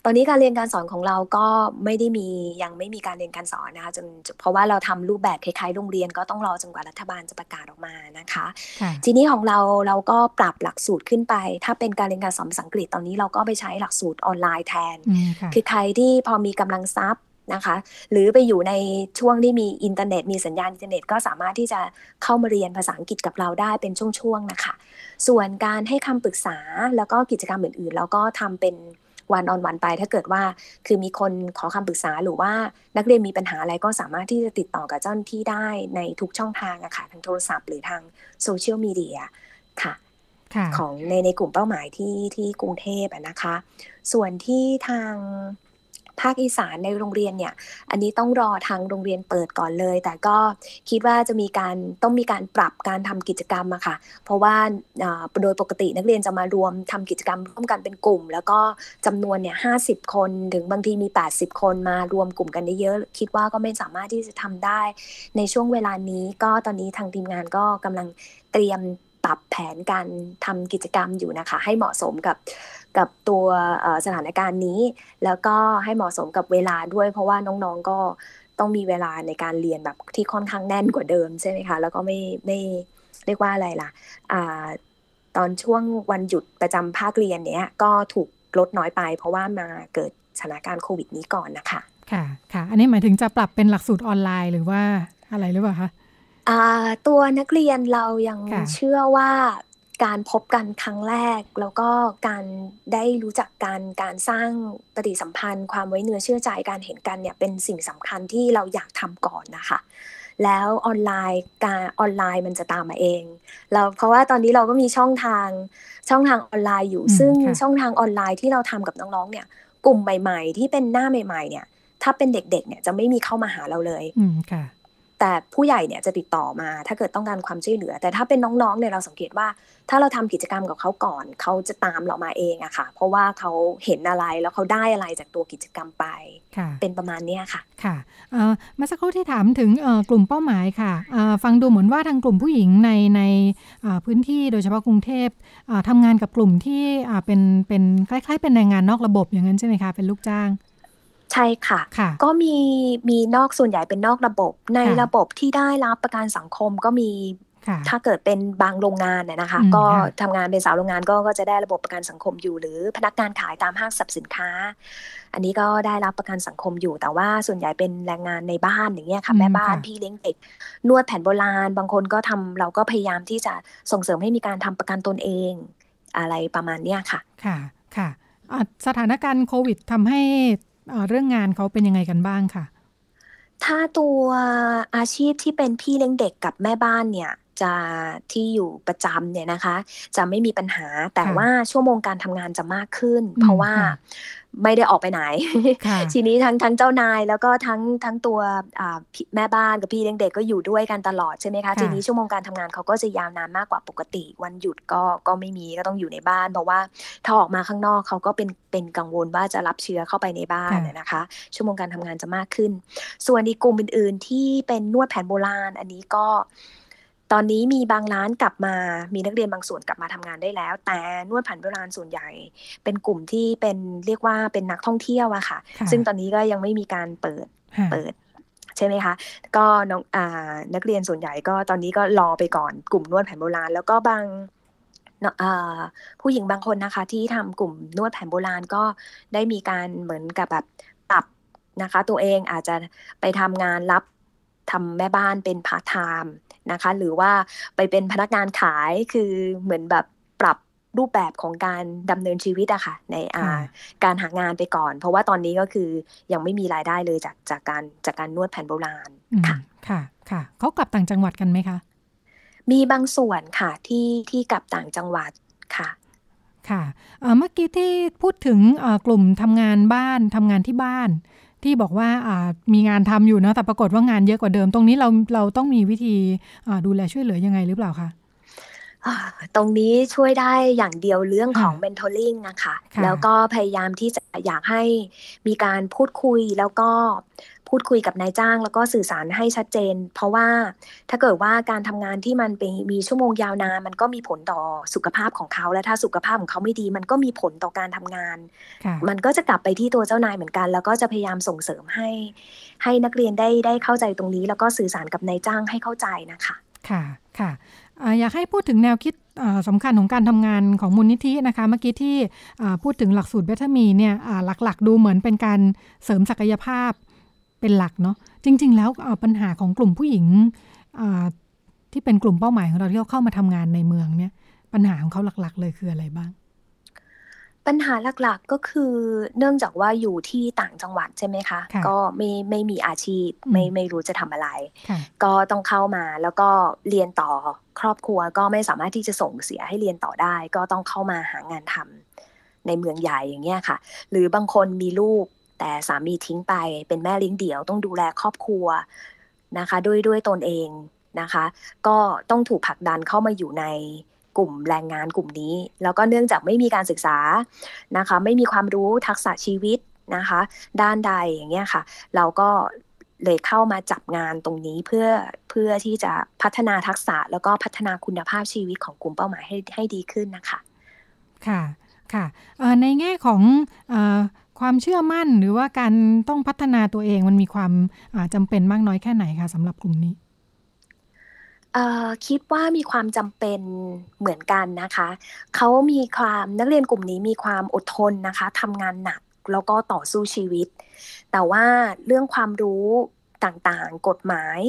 ตอนนี้การเรียนการสอนของเราก็ไม่ได้มียังไม่มีการเรียนการสอนนะคะจนเพราะว่าเราทำรูปแบบคล้ายๆโรงเรียนก็ต้องรอจนกว่ารัฐบาลจะประกาศออกมานะคะ ทีนี้ของเราเราก็ปรับหลักสูตรขึ้นไป ถ้าเป็นการเรียนการสอนภาษาอังกฤษตอนนี้เราก็ไปใช้หลักสูตรออนไลน์แทน คือใครที่พอมีกำลังทรัพย์ นะคะ หรือไปอยู่ในช่วงที่มีอินเทอร์เน็ต มีสัญญาณอินเทอร์เน็ตก็สามารถที่จะเข้ามาเรียนภาษาอังกฤษกับเราได้เป็นช่วงๆนะคะ ส่วนการให้คำปรึกษาแล้วก็กิจกรรมอื่นๆ แล้วก็ทำเป็น one on one ไปถ้าเกิดว่าคือมีคนขอคำปรึกษาหรือว่านักเรียนมีปัญหาอะไรก็สามารถที่จะติดต่อกับเจ้าหน้าที่ได้ในทุกช่องทางอะค่ะทางโทรศัพท์หรือทางโซเชียลมีเดียค่ะของในในกลุ่มเป้าหมายที่ที่กรุงเทพนะคะ ส่วนที่ทาง ภาคอีสานในโรงเรียนเนี่ย อันนี้ต้องรอทางโรงเรียนเปิดก่อนเลย แต่ก็คิดว่าจะมีการต้องมีการปรับการทำกิจกรรมอะค่ะ เพราะว่าโดยปกตินักเรียนจะมารวมทำกิจกรรมร่วมกันเป็นกลุ่ม แล้วก็จำนวนเนี่ยห้าสิบคนถึงบางทีมี 80 คนมารวมกลุ่มกันได้เยอะ คิดว่าก็ไม่สามารถที่จะทำได้ ในช่วงเวลานี้ก็ตอนนี้ทางทีมงานก็กำลังเตรียมปรับแผนการทำกิจกรรมอยู่นะคะ ให้เหมาะสมกับ กับตัวสถานการณ์นี้ แล้วก็ให้เหมาะสมกับเวลาด้วย เพราะว่าน้องๆก็ต้องมีเวลาในการเรียนแบบที่ค่อนข้างแน่นกว่าเดิมใช่ไหมคะ แล้วก็ไม่ไม่เรียกว่าอะไรล่ะอตอนช่วงวันหยุดประจำภาคเรียนเนี้ยก็ถูกลดน้อยไป เพราะว่ามาเกิดสถานการณ์โควิดนี้ก่อนนะคะ ค่ะ ค่ะ อันนี้หมายถึงจะปรับเป็นหลักสูตรออนไลน์หรือว่าอะไรหรือเปล่าคะตัวนักเรียนเรายังเชื่อว่า การพบกันครั้งแรก แล้วก็การได้รู้จักกันการสร้างปฏิสัมพันธ์ ความไว้เนื้อเชื่อใจการเห็นกันเนี่ยเป็นสิ่งสำคัญที่เราอยากทำก่อนนะคะแล้วออนไลน์การออนไลน์มันจะตามมาเองเราเพราะว่าตอนนี้เราก็มีช่องทางช่องทางออนไลน์อยู่ ซึ่งช่องทางออนไลน์ที่เราทำกับน้องๆเนี่ย กลุ่มใหม่ ๆ ที่เป็นหน้าใหม่ ๆ เนี่ย ถ้าเป็นเด็กๆ เนี่ยจะไม่มีเข้ามาหาเราเลยอืมค่ะ แต่ผู้ใหญ่เนี่ยจะติดต่อมาถ้าเกิดต้องการความช่วยเหลือ แต่ถ้าเป็นน้องๆเนี่ยเราสังเกตว่า ถ้าเราทำกิจกรรมกับเขาก่อน เขาจะตามเรามาเองอะค่ะ เพราะว่าเขาเห็นอะไรแล้วเขาได้อะไรจากตัวกิจกรรมไป เป็นประมาณนี้ค่ะค่ะเมื่อสักครู่ที่ถามถึงกลุ่มเป้าหมายค่ะ ฟังดูเหมือนว่าทางกลุ่มผู้หญิงในในพื้นที่โดยเฉพาะกรุงเทพทำงานกับกลุ่มที่เป็นเป็นคล้าย ๆ เป็นแรงงานนอกระบบอย่างนั้นใช่ไหมคะเป็นลูกจ้าง ใช่ค่ะ ก็มีมีนอกส่วนใหญ่เป็นนอกระบบ ในระบบที่ได้รับประกันสังคมก็มีถ้าเกิดเป็นบางโรงงานเนี่ยนะคะ ก็ทำงานเป็นสาวโรงงานก็ก็จะได้ระบบประกันสังคมอยู่ หรือพนักงานขายตามห้างสรรพสินค้า อันนี้ก็ได้รับประกันสังคมอยู่ แต่ว่าส่วนใหญ่เป็นแรงงานในบ้านอย่างเงี้ยค่ะแม่บ้านพี่เลี้ยงเด็กนวดแผนโบราณ บางคนก็ทำเราก็พยายามที่จะส่งเสริมให้มีการทำประกันตนเองอะไรประมาณเนี้ยค่ะ ค่ะค่ะ สถานการณ์โควิดทำให้ เรื่องงานเขาเป็นยังไงกันบ้างค่ะ ถ้าตัวอาชีพที่เป็นพี่เลี้ยงเด็กกับแม่บ้านเนี่ย จะที่อยู่ประจำเนี่ยนะคะ จะไม่มีปัญหาแต่ว่าชั่วโมงการทำงานจะมากขึ้น เพราะว่าไม่ได้ออกไปไหน ทีนี้ทั้งทั้งเจ้านายแล้วก็ทั้งทั้งตัวแม่บ้านกับพี่เลี้ยงเด็กก็อยู่ด้วยกันตลอดใช่ไหมคะ ทีนี้ชั่วโมงการทำงานเขาก็จะยาวนานมากกว่าปกติ วันหยุดก็ก็ไม่มีก็ต้องอยู่ในบ้าน เพราะว่าถ้าออกมาข้างนอกเขาก็เป็นเป็นกังวลว่าจะรับเชื้อเข้าไปในบ้านนะคะ ชั่วโมงการทำงานจะมากขึ้น ส่วนอีกกลุ่มอื่น ๆ ที่เป็นนวดแผนโบราณ อันนี้ก็ ตอนนี้มีบางร้านกลับมา มีนักเรียนบางส่วนกลับมาทำงานได้แล้ว แต่นวดแผนโบราณส่วนใหญ่ เป็นกลุ่มที่เป็นเรียกว่าเป็นนักท่องเที่ยวอะค่ะ ซึ่งตอนนี้ก็ยังไม่มีการเปิดเปิดใช่ไหมคะ ก็น้องอ่นักเรียนส่วนใหญ่ก็ตอนนี้ก็รอไปก่อนกลุ่มนวดแผนโบราณ แล้วก็บางผู้หญิงบางคนนะคะ ที่ทำกลุ่มนวดแผนโบราณก็ได้มีการเหมือนกับแบบปรับนะคะ ตัวเองอาจจะไปทำงานรับ ทำแม่บ้านเป็นพาร์ทไทม์นะคะ หรือว่าไปเป็นพนักงานขายคือเหมือนแบบปรับรูปแบบของการดำเนินชีวิตอะค่ะ ในอาการหางานไปก่อน เพราะว่าตอนนี้ก็คือยังไม่มีรายได้เลยจากจากการจากการนวดแผนโบราณค่ะค่ะค่ะเขากลับต่างจังหวัดกันไหมคะ มีบางส่วนค่ะที่ที่กลับต่างจังหวัดค่ะค่ะเมื่อกี้ที่พูดถึงกลุ่มทำงานบ้านทำงานที่บ้าน ที่บอกว่ามีงานทำอยู่นะแต่ปรากฏว่างานเยอะกว่าเดิม ตรงนี้เราเราต้องมีวิธีดูแลช่วยเหลือยังไงหรือเปล่าคะตรงนี้ช่วยได้อย่างเดียวเรื่องของ mentoring นะคะ แล้วก็พยายามที่จะอยากให้มีการพูดคุยแล้วก็ พูดคุยกับนายจ้าง แล้วก็สื่อสารให้ชัดเจน เพราะว่าถ้าเกิดว่าการทำงานที่มันเป็นมีชั่วโมงยาวนานมันก็มีผลต่อสุขภาพของเขาและถ้าสุขภาพของเขาไม่ดี มันก็มีผลต่อการทำงาน มันก็จะกลับไปที่ตัวเจ้านายเหมือนกัน แล้วก็จะพยายามส่งเสริมให้ ให้นักเรียนได้ได้เข้าใจตรงนี้ แล้วก็สื่อสารกับนายจ้างให้เข้าใจนะคะ ค่ะค่ะอยากให้พูดถึงแนวคิดสำคัญของการทำงานของมูลนิธินะคะ เมื่อกี้ที่พูดถึงหลักสูตรเบทามีเนี่ยหลักๆ ดูเหมือนเป็นการเสริมศักยภาพ เป็นหลักเนาะจริง ๆ แล้วปัญหาของกลุ่มผู้หญิงที่เป็นกลุ่มเป้าหมายของเราที่เขาเข้ามาทำงานในเมืองเนี่ย ปัญหาของเขาหลักๆ เลยคืออะไรบ้าง ปัญหาหลักๆก็คือเนื่องจากว่าอยู่ที่ต่างจังหวัดใช่ไหมคะก็ไม่ไม่มีอาชีพไม่ไม่รู้จะทำอะไร ก็ต้องเข้ามาแล้วก็เรียนต่อครอบครัวก็ไม่สามารถที่จะส่งเสียให้เรียนต่อได้ ก็ต้องเข้ามาหางานทำในเมืองใหญ่อย่างเงี้ยค่ะ หรือบางคนมีลูก แต่สามีทิ้งไปเป็นแม่เลี้ยงเดี่ยวต้องดูแลครอบครัวนะคะด้วยด้วยตนเองนะคะ ก็ต้องถูกผลักดันเข้ามาอยู่ในกลุ่มแรงงานกลุ่มนี้ แล้วก็เนื่องจากไม่มีการศึกษานะคะ ไม่มีความรู้ทักษะชีวิตนะคะ ด้านใดอย่างเงี้ยค่ะ เราก็เลยเข้ามาจับงานตรงนี้เพื่อเพื่อที่จะพัฒนาทักษะแล้วก็พัฒนาคุณภาพชีวิตของกลุ่มเป้าหมายให้ให้ดีขึ้นนะคะ ค่ะค่ะในแง่ของอ ความเชื่อมั่นหรือว่าการต้องพัฒนาตัวเองมันมีความจำเป็นมากน้อยแค่ไหนคะสำหรับกลุ่มนี้คิดว่ามีความจำเป็นเหมือนกันนะคะ เขามีความนักเรียนกลุ่มนี้มีความอดทนนะคะทำงานหนักแล้วก็ต่อสู้ชีวิต แต่ว่าเรื่องความรู้ต่างๆ กฎหมาย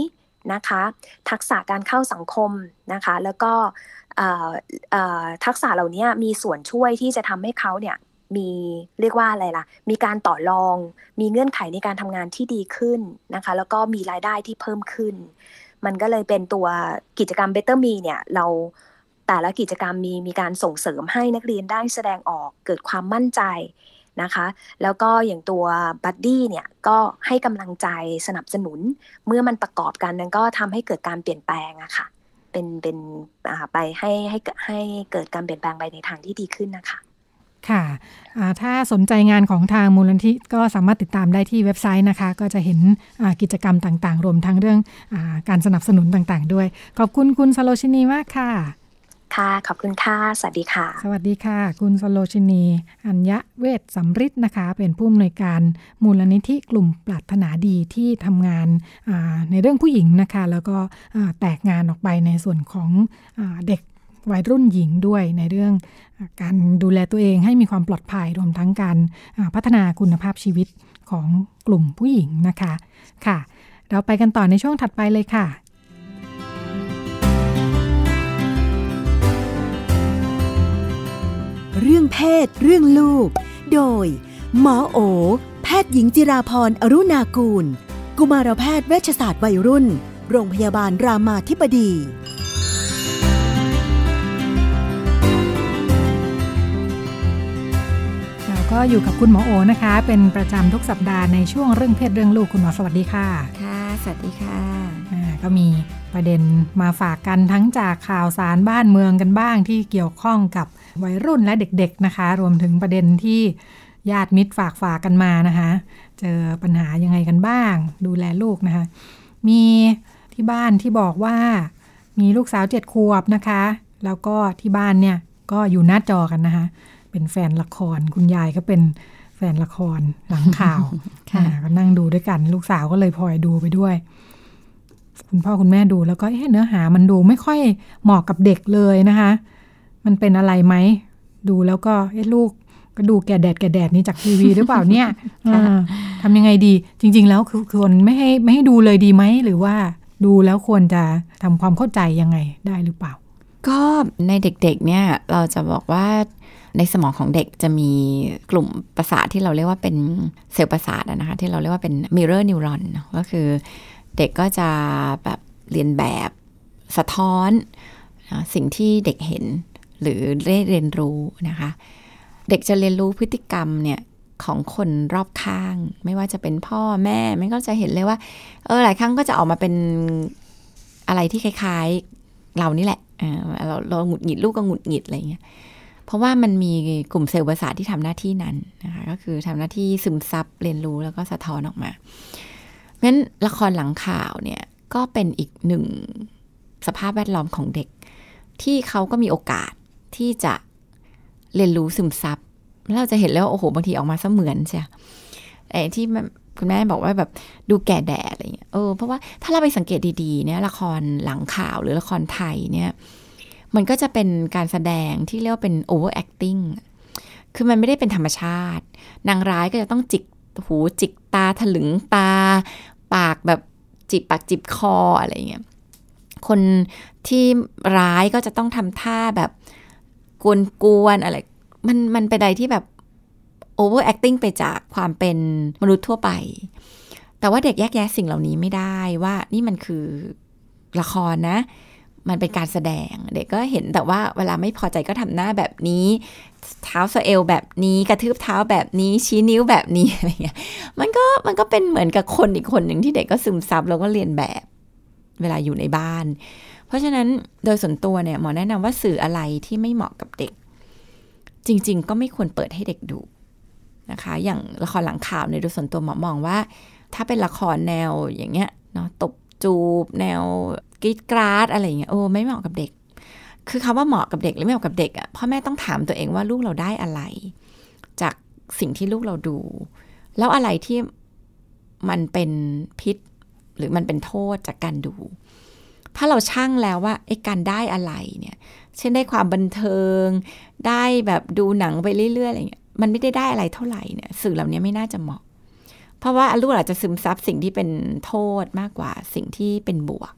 นะคะ ทักษะการเข้าสังคมนะคะ แล้วก็ทักษะเหล่านี้มีส่วนช่วยที่จะทำให้เขาเนี่ย มีเรียกว่าอะไรล่ะ มีการต่อรอง มีเงื่อนไขในการทำงานที่ดีขึ้นนะคะ แล้วก็มีรายได้ที่เพิ่มขึ้น มันก็เลยเป็นตัวกิจกรรม Better Me เนี่ย เราแต่ละกิจกรรมมีมีการส่งเสริมให้นักเรียนได้แสดงออกเกิดความมั่นใจนะคะ แล้วก็อย่างตัวบัดดี้เนี่ยก็ให้กำลังใจสนับสนุน เมื่อมันประกอบกันนั้นก็ทำให้เกิดการเปลี่ยนแปลงอะคะ่ะ เป็นเป็นไปให้ให้ให้เกิดการเปลี่ยนแปลงไปในทางที่ดีขึ้นนะคะ ค่ะถ้าสนใจงานของทางมูลนิธิก็สามารถติดตามได้ที่เว็บไซต์นะคะ ก็จะเห็นกิจกรรมต่างๆ รวมทั้งเรื่องอการสนับสนุนต่างๆ ด้วย ขอบคุณคุณสโลชินีมากค่ะ ค่ะขอบคุณค่ะ สวัสดีค่ะ สวัสดีค่ะ คุณสโลชินี อัญญะเวทสำริดนะคะ เป็นผู้อำนวยการมูลนิธิกลุ่มปรารถนาดีที่ทำงานในเรื่องผู้หญิงนะคะ แล้วก็แตกงานออกไปในส่วนของเด็ก วัยรุ่นหญิงด้วยในเรื่องการดูแลตัวเองให้มีความปลอดภัยรวมทั้งการพัฒนาคุณภาพชีวิตของกลุ่มผู้หญิงนะคะค่ะ เราไปกันต่อในช่วงถัดไปเลยค่ะเรื่องเพศ เรื่องลูก โดย หมอโอ แพทย์หญิงจิราพรอรุณากูล กุมารแพทย์เวชศาสตร์วัยรุ่น โรงพยาบาลรามาธิบดี ก็อยู่กับคุณหมอโอนะคะ เป็นประจำทุกสัปดาห์ในช่วงเรื่องเพศเรื่องลูกคุณหมอสวัสดีค่ะ ค่ะ สวัสดีค่ะก็มีประเด็นมาฝากกันทั้งจากข่าวสารบ้านเมืองกันบ้างที่เกี่ยวข้องกับวัยรุ่นและเด็ก ๆนะคะ รวมถึงประเด็นที่ญาติมิตรฝากฝากกันมานะคะ เจอปัญหายังไงกันบ้าง ดูแลลูกนะคะ มีที่บ้านที่บอกว่า มีลูกสาวเจ็ดขวบนะคะ แล้วก็ที่บ้านเนี่ยก็อยู่หน้าจอกันนะคะ เป็นแฟนละคร คุณยายก็เป็นแฟนละครหลังข่าวก็นั่งดูด้วยกัน ลูกสาวก็เลยพลอยดูไปด้วย คุณพ่อคุณแม่ดูแล้วก็เเนื้อหามันดูไม่ค่อยเหมาะกับเด็กเลยนะคะ มันเป็นอะไรไหม ดูแล้วก็เอ๊ะลูกก็ดูแก่แดดแก่แดดนี้จากทีวีหรือเปล่าเนี่ยทำยังไงดี จริง ๆ แล้วคือควรไม่ให้ไม่ให้ดูเลยดีไหม หรือว่าดูแล้วควรจะทำความเข้าใจยังไงได้หรือเปล่า ก็ในเด็กๆเนี่ยเราจะบอกว่า ในสมองของเด็กจะมีกลุ่มประสาทที่เราเรียกว่าเป็นเซลล์ประสาทนะคะที่เราเรียกว่าเป็น mirror neuronก็คือเด็กก็จะแบบเรียนแบบสะท้อนนะสิ่งที่เด็กเห็นหรือได้เรียนรู้นะคะ เด็กจะเรียนรู้พฤติกรรมเนี่ยของคนรอบข้าง ไม่ว่าจะเป็นพ่อแม่ไม่ก็จะเห็นเลยว่า เออหลายครั้งก็จะออกมาเป็นอะไรที่คล้ายๆ เรานี่แหละเราเราหงุดหงิดลูกก็หงุดหงิดอะไรเงี้ย เพราะว่ามันมีกลุ่มเซลล์ประสาทที่ทำหน้าที่นั้นนะคะก็คือทำหน้าที่ซึมซับเรียนรู้แล้วก็สะท้อนออกมางั้นละครหลังข่าวเนี่ยก็เป็นอีกหนึ่งสภาพแวดล้อมของเด็ก ที่เขาก็มีโอกาสที่จะเรียนรู้ซึมซับแล้วเราจะเห็นแล้วโอ้โหบางทีออกมาเสมือนใช่ไอ้ที่คุณแม่บอกว่าแบบดูแก่แดดอะไรเงี้ยเออเพราะว่าถ้าเราไปสังเกตดีๆเนี่ยละครหลังข่าวหรือละครไทยเนี่ย มันก็จะเป็นการแสดงที่เรียกว่าเป็น over acting คือมันไม่ได้เป็นธรรมชาติ นางร้ายก็จะต้องจิกหูจิกตาถลึงตา ปากแบบจิบปากจิบคออะไรเงี้ย คนที่ร้ายก็จะต้องทำท่าแบบกวนๆอะไร มันมันเป็นอะไรที่แบบ over acting ไปจากความเป็นมนุษย์ทั่วไป แต่ว่าเด็กแยกแยะสิ่งเหล่านี้ไม่ได้ว่านี่มันคือละครนะ มันเป็นการแสดง เด็กก็เห็นแต่ว่าเวลาไม่พอใจก็ทำหน้าแบบนี้ เท้าสเอลแบบนี้กระทืบเท้าแบบนี้ชี้นิ้วแบบนี้อะไรเงี้ยมันก็มันก็เป็นเหมือนกับคนอีกคนหนึ่งที่เด็กก็ซึมซับแล้วก็เรียนแบบเวลาอยู่ในบ้าน เพราะฉะนั้นโดยส่วนตัวเนี่ยหมอแนะนำว่าสื่ออะไรที่ไม่เหมาะกับเด็ก จริง ๆ ก็ไม่ควรเปิดให้เด็กดูนะคะ อย่างละครหลังข่าวในโดยส่วนตัวหมอมองว่า ถ้าเป็นละครแนวอย่างเงี้ยเนาะตบจูบแนว กรีดกราดอะไรเงี้ยโอ้ไม่เหมาะกับเด็ก คือคาว่าเหมาะกับเด็กหรือไม่เหมาะกับเด็กอะ่ะพ่อแม่ต้องถามตัวเองว่าลูกเราได้อะไร จากสิ่งที่ลูกเราดู แล้วอะไรที่มันเป็นพิษ หรือมันเป็นโทษจากการดู ถ้าเราช่างแล้วว่าไอ้การได้อะไรเนี่ย เช่นได้ความบันเทิง ได้แบบดูหนังไปเรื่อยๆอะไรเงี้ยมันไม่ได้ได้อะไรเท่าไหร่เนี่ยสื่อเหล่านี้ไม่น่าจะเหมาะ เพราะว่าลูกอาจจะซึมซับสิ่งที่เป็นโทษมากกว่าสิ่งที่เป็นบวก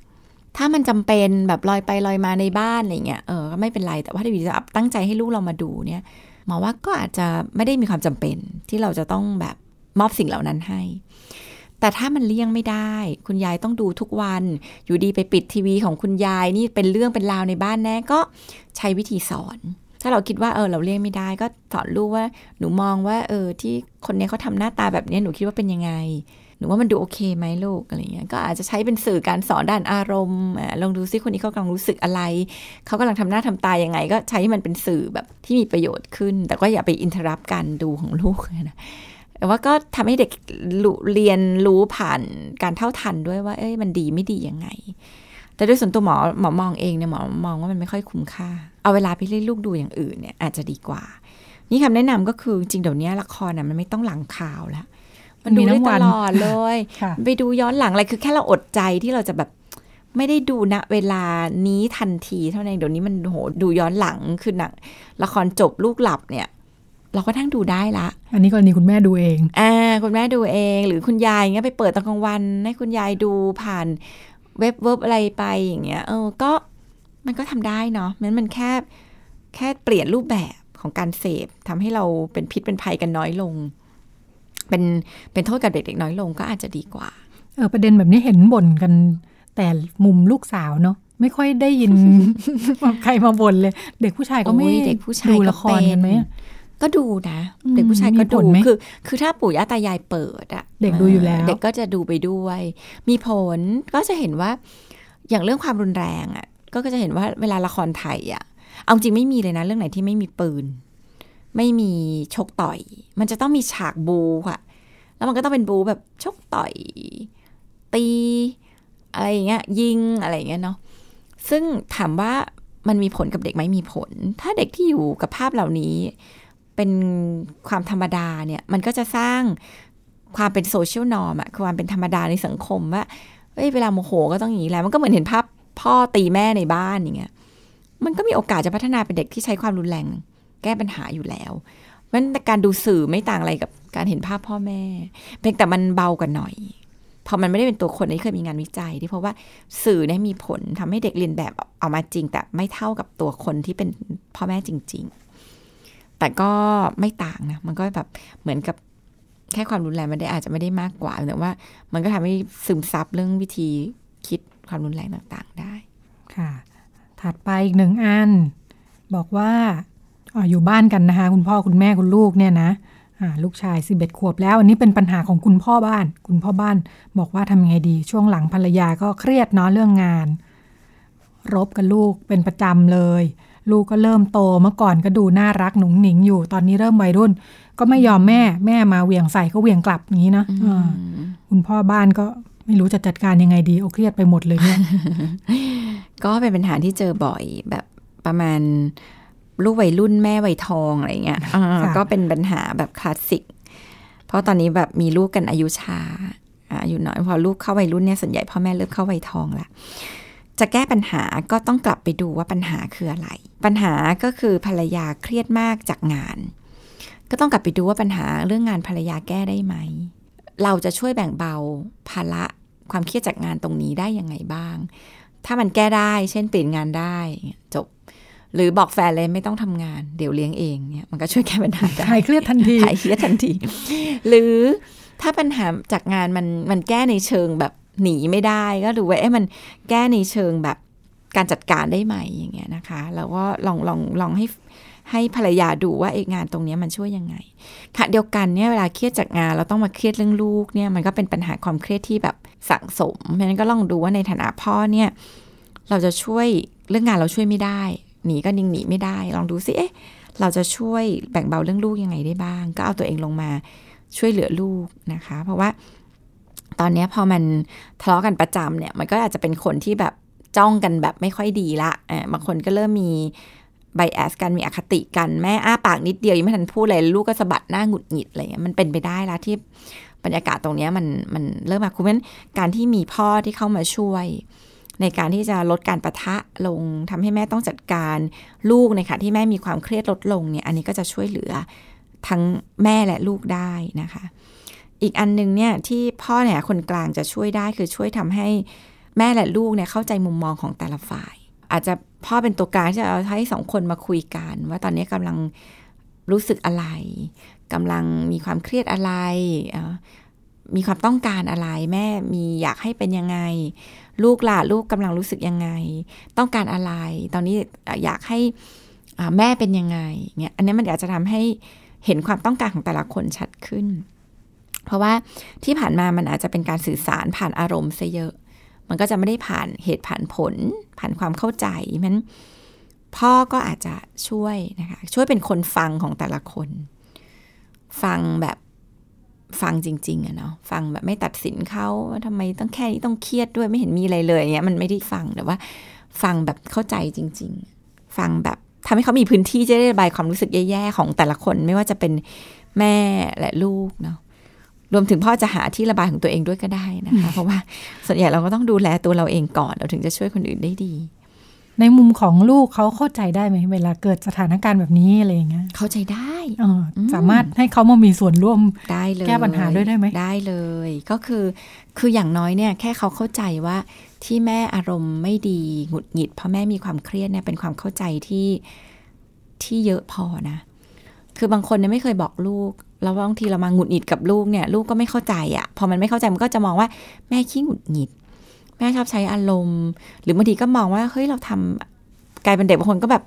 ถ้ามันจำเป็นแบบลอยไปลอยมาในบ้านอะไรเงี้ยเออก็ไม่เป็นไรแต่ว่าถ้าวิจะตั้งใจให้ลูกเรามาดูเนี่ยหมอว่าก็อาจจะไม่ได้มีความจำเป็นที่เราจะต้องแบบมอบสิ่งเหล่านั้นให้ แต่ถ้ามันเลี่ยงไม่ได้ คุณยายต้องดูทุกวัน อยู่ดีไปปิดทีวีของคุณยายนี่เป็นเรื่องเป็นราวในบ้านแน่ก็ใช้วิธีสอน ถ้าเราคิดว่าเออเราเลี่ยงไม่ได้ ก็สอนลูกว่าหนูมองว่าเออที่คนนี้เขาทำหน้าตาแบบนี้หนูคิดว่าเป็นยังไง หนูว่ามันดูโอเคไหมลูกอะไรเงี้ยก็อาจจะใช้เป็นสื่อการสอนด้านอารมณ์ลองดูซิคนนี้เขากำลังรู้สึกอะไรเขากำลังทำหน้าทำตายังไง ก็ใช้มันเป็นสื่อแบบที่มีประโยชน์ขึ้น แต่ก็อย่าไปอินเทอร์รับการดูของลูกนะแต่ว่าก็ทำให้เด็กเรียนรู้ผ่านการเท่าทันด้วยว่า เอ้ยมันดีไม่ดียังไง แต่ด้วยส่วนตัวหมอหมอมองเองเนี่ยหมอมองว่ามันไม่ค่อยคุ้มค่า เอาเวลาไปเล่นลูกดูอย่างอื่นเนี่ยอาจจะดีกว่า นี่คำแนะนำก็คือจริงเดี๋ยวนี้ละครน่ะมันไม่ต้องหลังข่าวแล้ว มันดูได้ตลอดเลยไปดูย้อนหลังอะไรคือแค่เราอดใจที่เราจะแบบไม่ได้ดูณเวลานี้ทันทีเท่านั้นเดี๋ยวนี้มันโหดูย้อนหลังคือหนังละครจบลูกหลับเนี่ย เราก็ทั้งดูได้ละ อันนี้กรณีคุณแม่ดูเองอ่าคุณแม่ดูเอง หรือคุณยายเงี้ยไปเปิดตอนกลางวันให้คุณยายดูผ่านเว็บเว็บอะไรไปอย่างเงี้ยเออก็มันก็ทำได้เนาะมันมันแค่แค่เปลี่ยนรูปแบบของการเสพทำให้เราเป็นพิษเป็นภัยกันน้อยลง เป็นเป็นโทษกับเด็กๆน้อยลงก็อาจจะดีกว่า เออประเด็นแบบนี้เห็นบ่นกันแต่มุมลูกสาวเนาะไม่ค่อยได้ยินใครมาบ่นเลย เด็กผู้ชายก็ไม่เด็กผู้ชายดูละครกันไหมก็ดูนะ เด็กผู้ชายก็ดูคือ คือถ้าปู่ย่าตายายเปิดอะเด็กดูอยู่แล้ว เด็กก็จะดูไปด้วย มีผลก็จะเห็นว่า อย่างเรื่องความรุนแรงอะก็จะเห็นว่าเวลาละครไทยอะเอาจริงไม่มีเลยนะ เรื่องไหนที่ไม่มีปืน ไม่มีชกต่อย มันจะต้องมีฉากบูค่ะ แล้วมันก็ต้องเป็นบูแบบชกต่อย ตี อะไรอย่างเงี้ย ยิงอะไรอย่างเงี้ยเนาะ ซึ่งถามว่ามันมีผลกับเด็กไหมมีผล ถ้าเด็กที่อยู่กับภาพเหล่านี้ เป็นความธรรมดาเนี่ย มันก็จะสร้างความเป็น social norm อะความเป็นธรรมดาในสังคมว่าเอ้ยเวลาโมโหก็ต้องอย่างนี้แหละมันก็เหมือนเห็นภาพพ่อตีแม่ในบ้านอย่างเงี้ย มันก็มีโอกาสจะพัฒนาเป็นเด็กที่ใช้ความรุนแรง แก้ปัญหาอยู่แล้วมันการดูสื่อไม่ต่างอะไรกับการเห็นภาพพ่อแม่ เพียงแต่มันเบากว่าหน่อยพอมันไม่ได้เป็นตัวคนนี้เคยมีงานวิจัย ที่เพราะว่าสื่อเนี่ยมีผลทำให้เด็กเรียนแบบออกมาจริง แต่ไม่เท่ากับตัวคนที่เป็นพ่อแม่จริง ๆ แต่ก็ไม่ต่างนะมันก็แบบเหมือนกับแค่ความรุนแรงมันได้อาจจะไม่ได้มากกว่าแต่ว่า มันก็ทำให้ซึมซับเรื่องวิธีคิดความรุนแรงต่างๆได้ ค่ะ ถัดไปอีกหนึ่งอัน บอกว่า ออยู่บ้านกันนะคะ คุณพ่อคุณแม่คุณลูกเนี่ยนะลูกชายสิบเอ็ดขวบแล้ว อันนี้เป็นปัญหาของคุณพ่อบ้าน คุณพ่อบ้านบอกว่าทำไงดี ช่วงหลังภรรยาก็เครียดเนาะเรื่องงาน รบกับลูกเป็นประจำเลย ลูกก็เริ่มโตเมื่อก่อนก็ดูน่ารักหนุ่งหนิงอยู่ ตอนนี้เริ่มวัยรุ่น ก็ไม่ยอมแม่แม่มาเหวี่ยงใส่ก็เหวี่ยงกลับอย่างนี้นะคุณพ่อบ้านก็ไม่รู้จะจัดการยังไงดีโอเครียดไปหมดเลยเนี่ยก็เป็นปัญหาที่เจอบ่อยแบบประมาณ ลูกวัยรุ่นแม่วัยทองอะไรเงี้ยก็เป็นปัญหาแบบคลาสสิก เพราะตอนนี้แบบมีลูกกันอายุช้าอายุน้อยพอลูกเข้าวัยรุ่นเนี่ยส่วนใหญ่พ่อแม่เริ่มเข้าวัยทองละจะแก้ปัญหาก็ต้องกลับไปดูว่าปัญหาคืออะไร ปัญหาก็คือภรรยาเครียดมากจากงาน ก็ต้องกลับไปดูว่าปัญหาเรื่องงานภรรยาแก้ได้ไหม เราจะช่วยแบ่งเบาภาระความเครียดจากงานตรงนี้ได้ยังไงบ้าง ถ้ามันแก้ได้ เช่นเปลี่ยนงานได้จบ หรือบอกแฟนเลยไม่ต้องทำงาน เดี๋ยวเลี้ยงเองเนี่ยมันก็ช่วยแก้ปัญหาได้หายเครียดทันทีหายเครียดทันที หรือถ้าปัญหาจากงานมันมันแก้ในเชิงแบบหนีไม่ได้ก็ดูว่าเอ๊ะมันแก้ในเชิงแบบการจัดการได้ไหมอย่างเงี้ยนะคะ แล้วก็ลองลองลองให้ให้ภรรยาดูว่าเอกงานตรงนี้มันช่วยยังไง ค่ะเดียวกันเนี่ยเวลาเครียดจากงานเราต้องมาเครียดเรื่องลูกเนี่ยมันก็เป็นปัญหาความเครียดที่แบบสะสมเพราะนั้นก็ลองดูว่าในฐานะพ่อเนี่ยเราจะช่วยเรื่องงานเราช่วยไม่ได้ หนีก็นิ่งหนีไม่ได้ ลองดูสิเอ๊ะเราจะช่วยแบ่งเบาเรื่องลูกยังไงได้บ้าง ก็เอาตัวเองลงมาช่วยเหลือลูกนะคะ เพราะว่าตอนนี้พอมันทะเลาะกันประจำเนี่ยมันก็อาจจะเป็นคนที่แบบจ้องกันแบบไม่ค่อยดีละอ่าบางคนก็เริ่มมีไบแอสกันมีอคติกันแม่อ้าปากนิดเดียวยังไม่ทันพูดอะไรลูกก็สะบัดหน้าหงุดหงิดอะไรเงี้ยมันเป็นไปได้ละที่บรรยากาศตรงนี้มันมันเริ่มมาคุณเพราะการที่มีพ่อที่เข้ามาช่วย ในการที่จะลดการประทะลงทำให้แม่ต้องจัดการลูกในขณะที่แม่มีความเครียดลดลงเนี่ยอันนี้ก็จะช่วยเหลือทั้งแม่และลูกได้นะคะ อีกอันนึงเนี่ยที่พ่อเนี่ยคนกลางจะช่วยได้คือช่วยทำให้แม่และลูกเนี่ยเข้าใจมุมมองของแต่ละฝ่าย อาจจะพ่อเป็นตัวกลางที่จะเอาให้สองคนมาคุยกัน ว่าตอนนี้กำลังรู้สึกอะไรกำลังมีความเครียดอะไรมีความต้องการอะไร แม่มีอยากให้เป็นยังไง ลูกล่ะลูกกำลังรู้สึกยังไง ต้องการอะไร ตอนนี้อยากให้แม่เป็นยังไงเนี่ยอันนี้มันอาจจะทำให้เห็นความต้องการของแต่ละคนชัดขึ้น เพราะว่าที่ผ่านมามันอาจจะเป็นการสื่อสารผ่านอารมณ์ซะเยอะ มันก็จะไม่ได้ผ่านเหตุผ่านผล ผ่านความเข้าใจมันพ่อก็อาจจะช่วยนะคะช่วยเป็นคนฟังของแต่ละคน ฟังแบบ ฟังจริงๆอะเนาะฟังแบบไม่ตัดสินเขาว่าทำไมต้องแค่นี้ต้องเครียดด้วยไม่เห็นมีอะไรเลยเนี้ยมันไม่ได้ฟังแต่ว่า ฟังแบบเข้าใจจริง ๆ ฟังแบบทำให้เขามีพื้นที่จะได้ระบายความรู้สึกแย่ๆของแต่ละคนไม่ว่าจะเป็นแม่และลูกเนาะรวมถึงพ่อจะหาที่ระบายของตัวเองด้วยก็ได้นะคะ เพราะว่าส่วนใหญ่เราก็ต้องดูแลตัวเราเองก่อน เราถึงจะช่วยคนอื่นได้ดี ในมุมของลูกเขาเข้าใจได้ไหมเวลาเกิดสถานการณ์แบบนี้อะไรอย่างเงี้ยเข้าใจได้อสามารถให้เขามามีส่วนร่วมได้เลยแก้ปัญหาด้วยได้ไหมได้เลย ก็คือคืออย่างน้อยเนี่ยแค่เขาเข้าใจว่าที่แม่อารมณ์ไม่ดีหงุดหงิด เพราะแม่มีความเครียดเนี่ยเป็นความเข้าใจที่ที่เยอะพอนะ คือบางคนเนี่ยไม่เคยบอกลูกแล้วบางทีเรามาหงุดหงิดกับลูกเนี่ย ลูกก็ไม่เข้าใจอะ่ะ พอมันไม่เข้าใจมันก็จะมองว่าแม่ขี้หงุดหงิด แม่ชอบใช้อารมณ์ หรือบางทีก็มองว่าเฮ้ยเราทกลายเป็นเด็กบางคนก็แบบ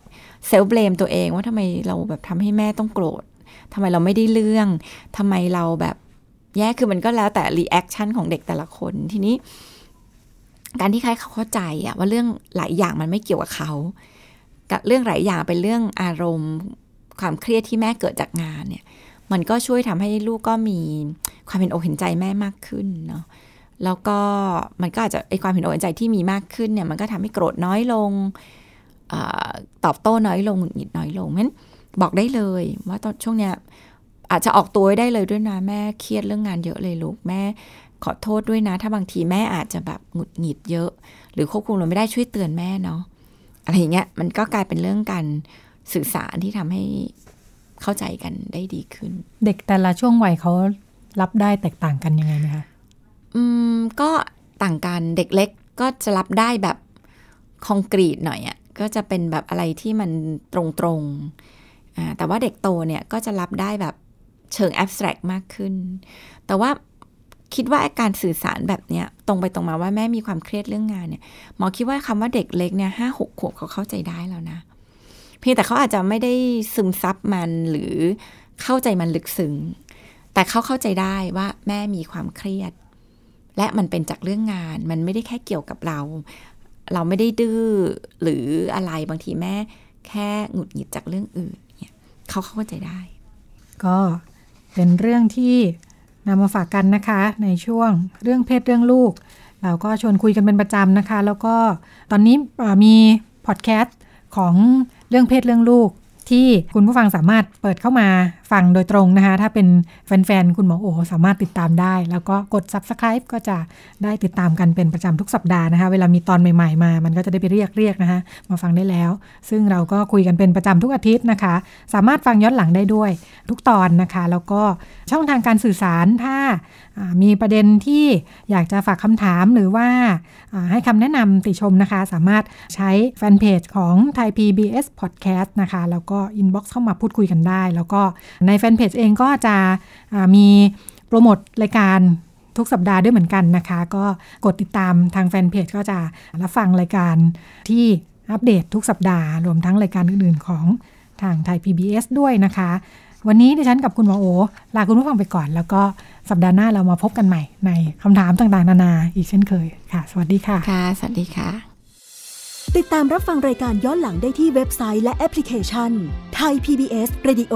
self-blame ตัวเองว่าทำไมเราแบบทำให้แม่ต้องโกรธทำไมเราไม่ได้เรื่องทำไมเราแบบแย่คือมันก็แล้วแต่ reaction ของเด็กแต่ละคนทีนี้ การที่ให้เขาเข้าใจอะว่าเรื่องหลายอย่างมันไม่เกี่ยวกับเขากับเรื่องหลายอย่างเป็นเรื่องอารมณ์ความเครียดที่แม่เกิดจากงานเนี่ย มันก็ช่วยทำให้ลูกก็มีความเห็นอกเห็นใจแม่มากขึ้นเนาะ แล้วก็มันก็อาจจะไอความเห็นอกเห็นใจที่มีมากขึ้นเนี่ยมันก็ทำให้โกรธน้อยลงอตอบโต้น้อยลงหงุดหงิดน้อยลงเพราะฉะนั้นบอกได้เลยว่าตอนช่วงเนี้ยอาจจะออกตัวได้เลยด้วยนะแม่เครียดเรื่องงานเยอะเลยลูกแม่ขอโทษด้วยนะ ถ้าบางทีแม่อาจจะแบบหงุดหงิดเยอะ หรือควบคุมเราไม่ได้ช่วยเตือนแม่เนาะอะไรอย่างเงี้ยมันก็กลายเป็นเรื่องการสื่อสารที่ทำให้เข้าใจกันได้ดีขึ้น เด็กแต่ละช่วงวัยเขารับได้แตกต่างกันยังไงไหมคะ อืมก็ต่างกันเด็กเล็กก็จะรับได้แบบคอนกรีตหน่อยอะ่ะก็จะเป็นแบบอะไรที่มันตรงๆอ่าแต่ว่าเด็กโตเนี่ยก็จะรับได้แบบเชิงแอบสแตรกมากขึ้น แต่ว่าคิดว่าการสื่อสารแบบเนี้ยตรงไปตรงมาว่าแม่มีความเครียดเรื่องงานเนี่ยหมอคิดว่าคำว่าเด็กเล็กเนี่ยห้าหกขวบเขาเข้าใจได้แล้วนะ เพียงแต่เขาอาจจะไม่ได้ซึมซับมันหรือเข้าใจมันลึกซึ้งแต่เขาเข้าใจได้ว่าแม่มีความเครียด และมันเป็นจากเรื่องงาน มันไม่ได้แค่เกี่ยวกับเรา เราไม่ได้ดื้อหรืออะไรบางทีแม่แค่หงุดหงิดจากเรื่องอื่นเนี่ยเขาเข้าใจได้ ก็เป็นเรื่องที่นำมาฝากกันนะคะ ในช่วงเรื่องเพศเรื่องลูก เราก็ชวนคุยกันเป็นประจำนะคะ แล้วก็ตอนนี้มีพอดแคสต์ของเรื่องเพศเรื่องลูกที่คุณผู้ฟังสามารถเปิดเข้ามา ฟังโดยตรงนะคะ ถ้าเป็นแฟนๆ คุณหมอโอสามารถติดตามได้ แล้วก็กด subscribe ก็จะได้ติดตามกันเป็นประจำทุกสัปดาห์นะคะ เวลามีตอนใหม่ๆมา มันก็จะได้ไปเรียกเรียกนะคะ มาฟังได้แล้ว ซึ่งเราก็คุยกันเป็นประจำทุกอาทิตย์นะคะ สามารถฟังย้อนหลังได้ด้วย ทุกตอนนะคะ แล้วก็ช่องทางการสื่อสารถ้ามีประเด็นที่อยากจะฝากคำถามหรือว่าให้คำแนะนำติชมนะคะ สามารถใช้แฟนเพจของไทย PBS Podcast นะคะ แล้วก็ inbox เข้ามาพูดคุยกันได้ แล้วก็ในแฟนเพจเองก็จะมีโปรโมทรายการทุกสัปดาห์ด้วยเหมือนกันนะคะ ก็กดติดตามทางแฟนเพจก็จะรับฟังรายการที่อัปเดตทุกสัปดาห์ รวมทั้งรายการอื่นๆของทางไทย PBS ด้วยนะคะ วันนี้ดิฉันกับคุณหมอโอ ลาคุณผู้ฟังไปก่อน แล้วก็สัปดาห์หน้าเรามาพบกันใหม่ในคำถามต่างๆ นานาอีกเช่นเคยค่ะ สวัสดีค่ะ ค่ะ สวัสดีค่ะ ติดตามรับฟังรายการย้อนหลังได้ที่เว็บไซต์และแอปพลิเคชันไทย PBS Radio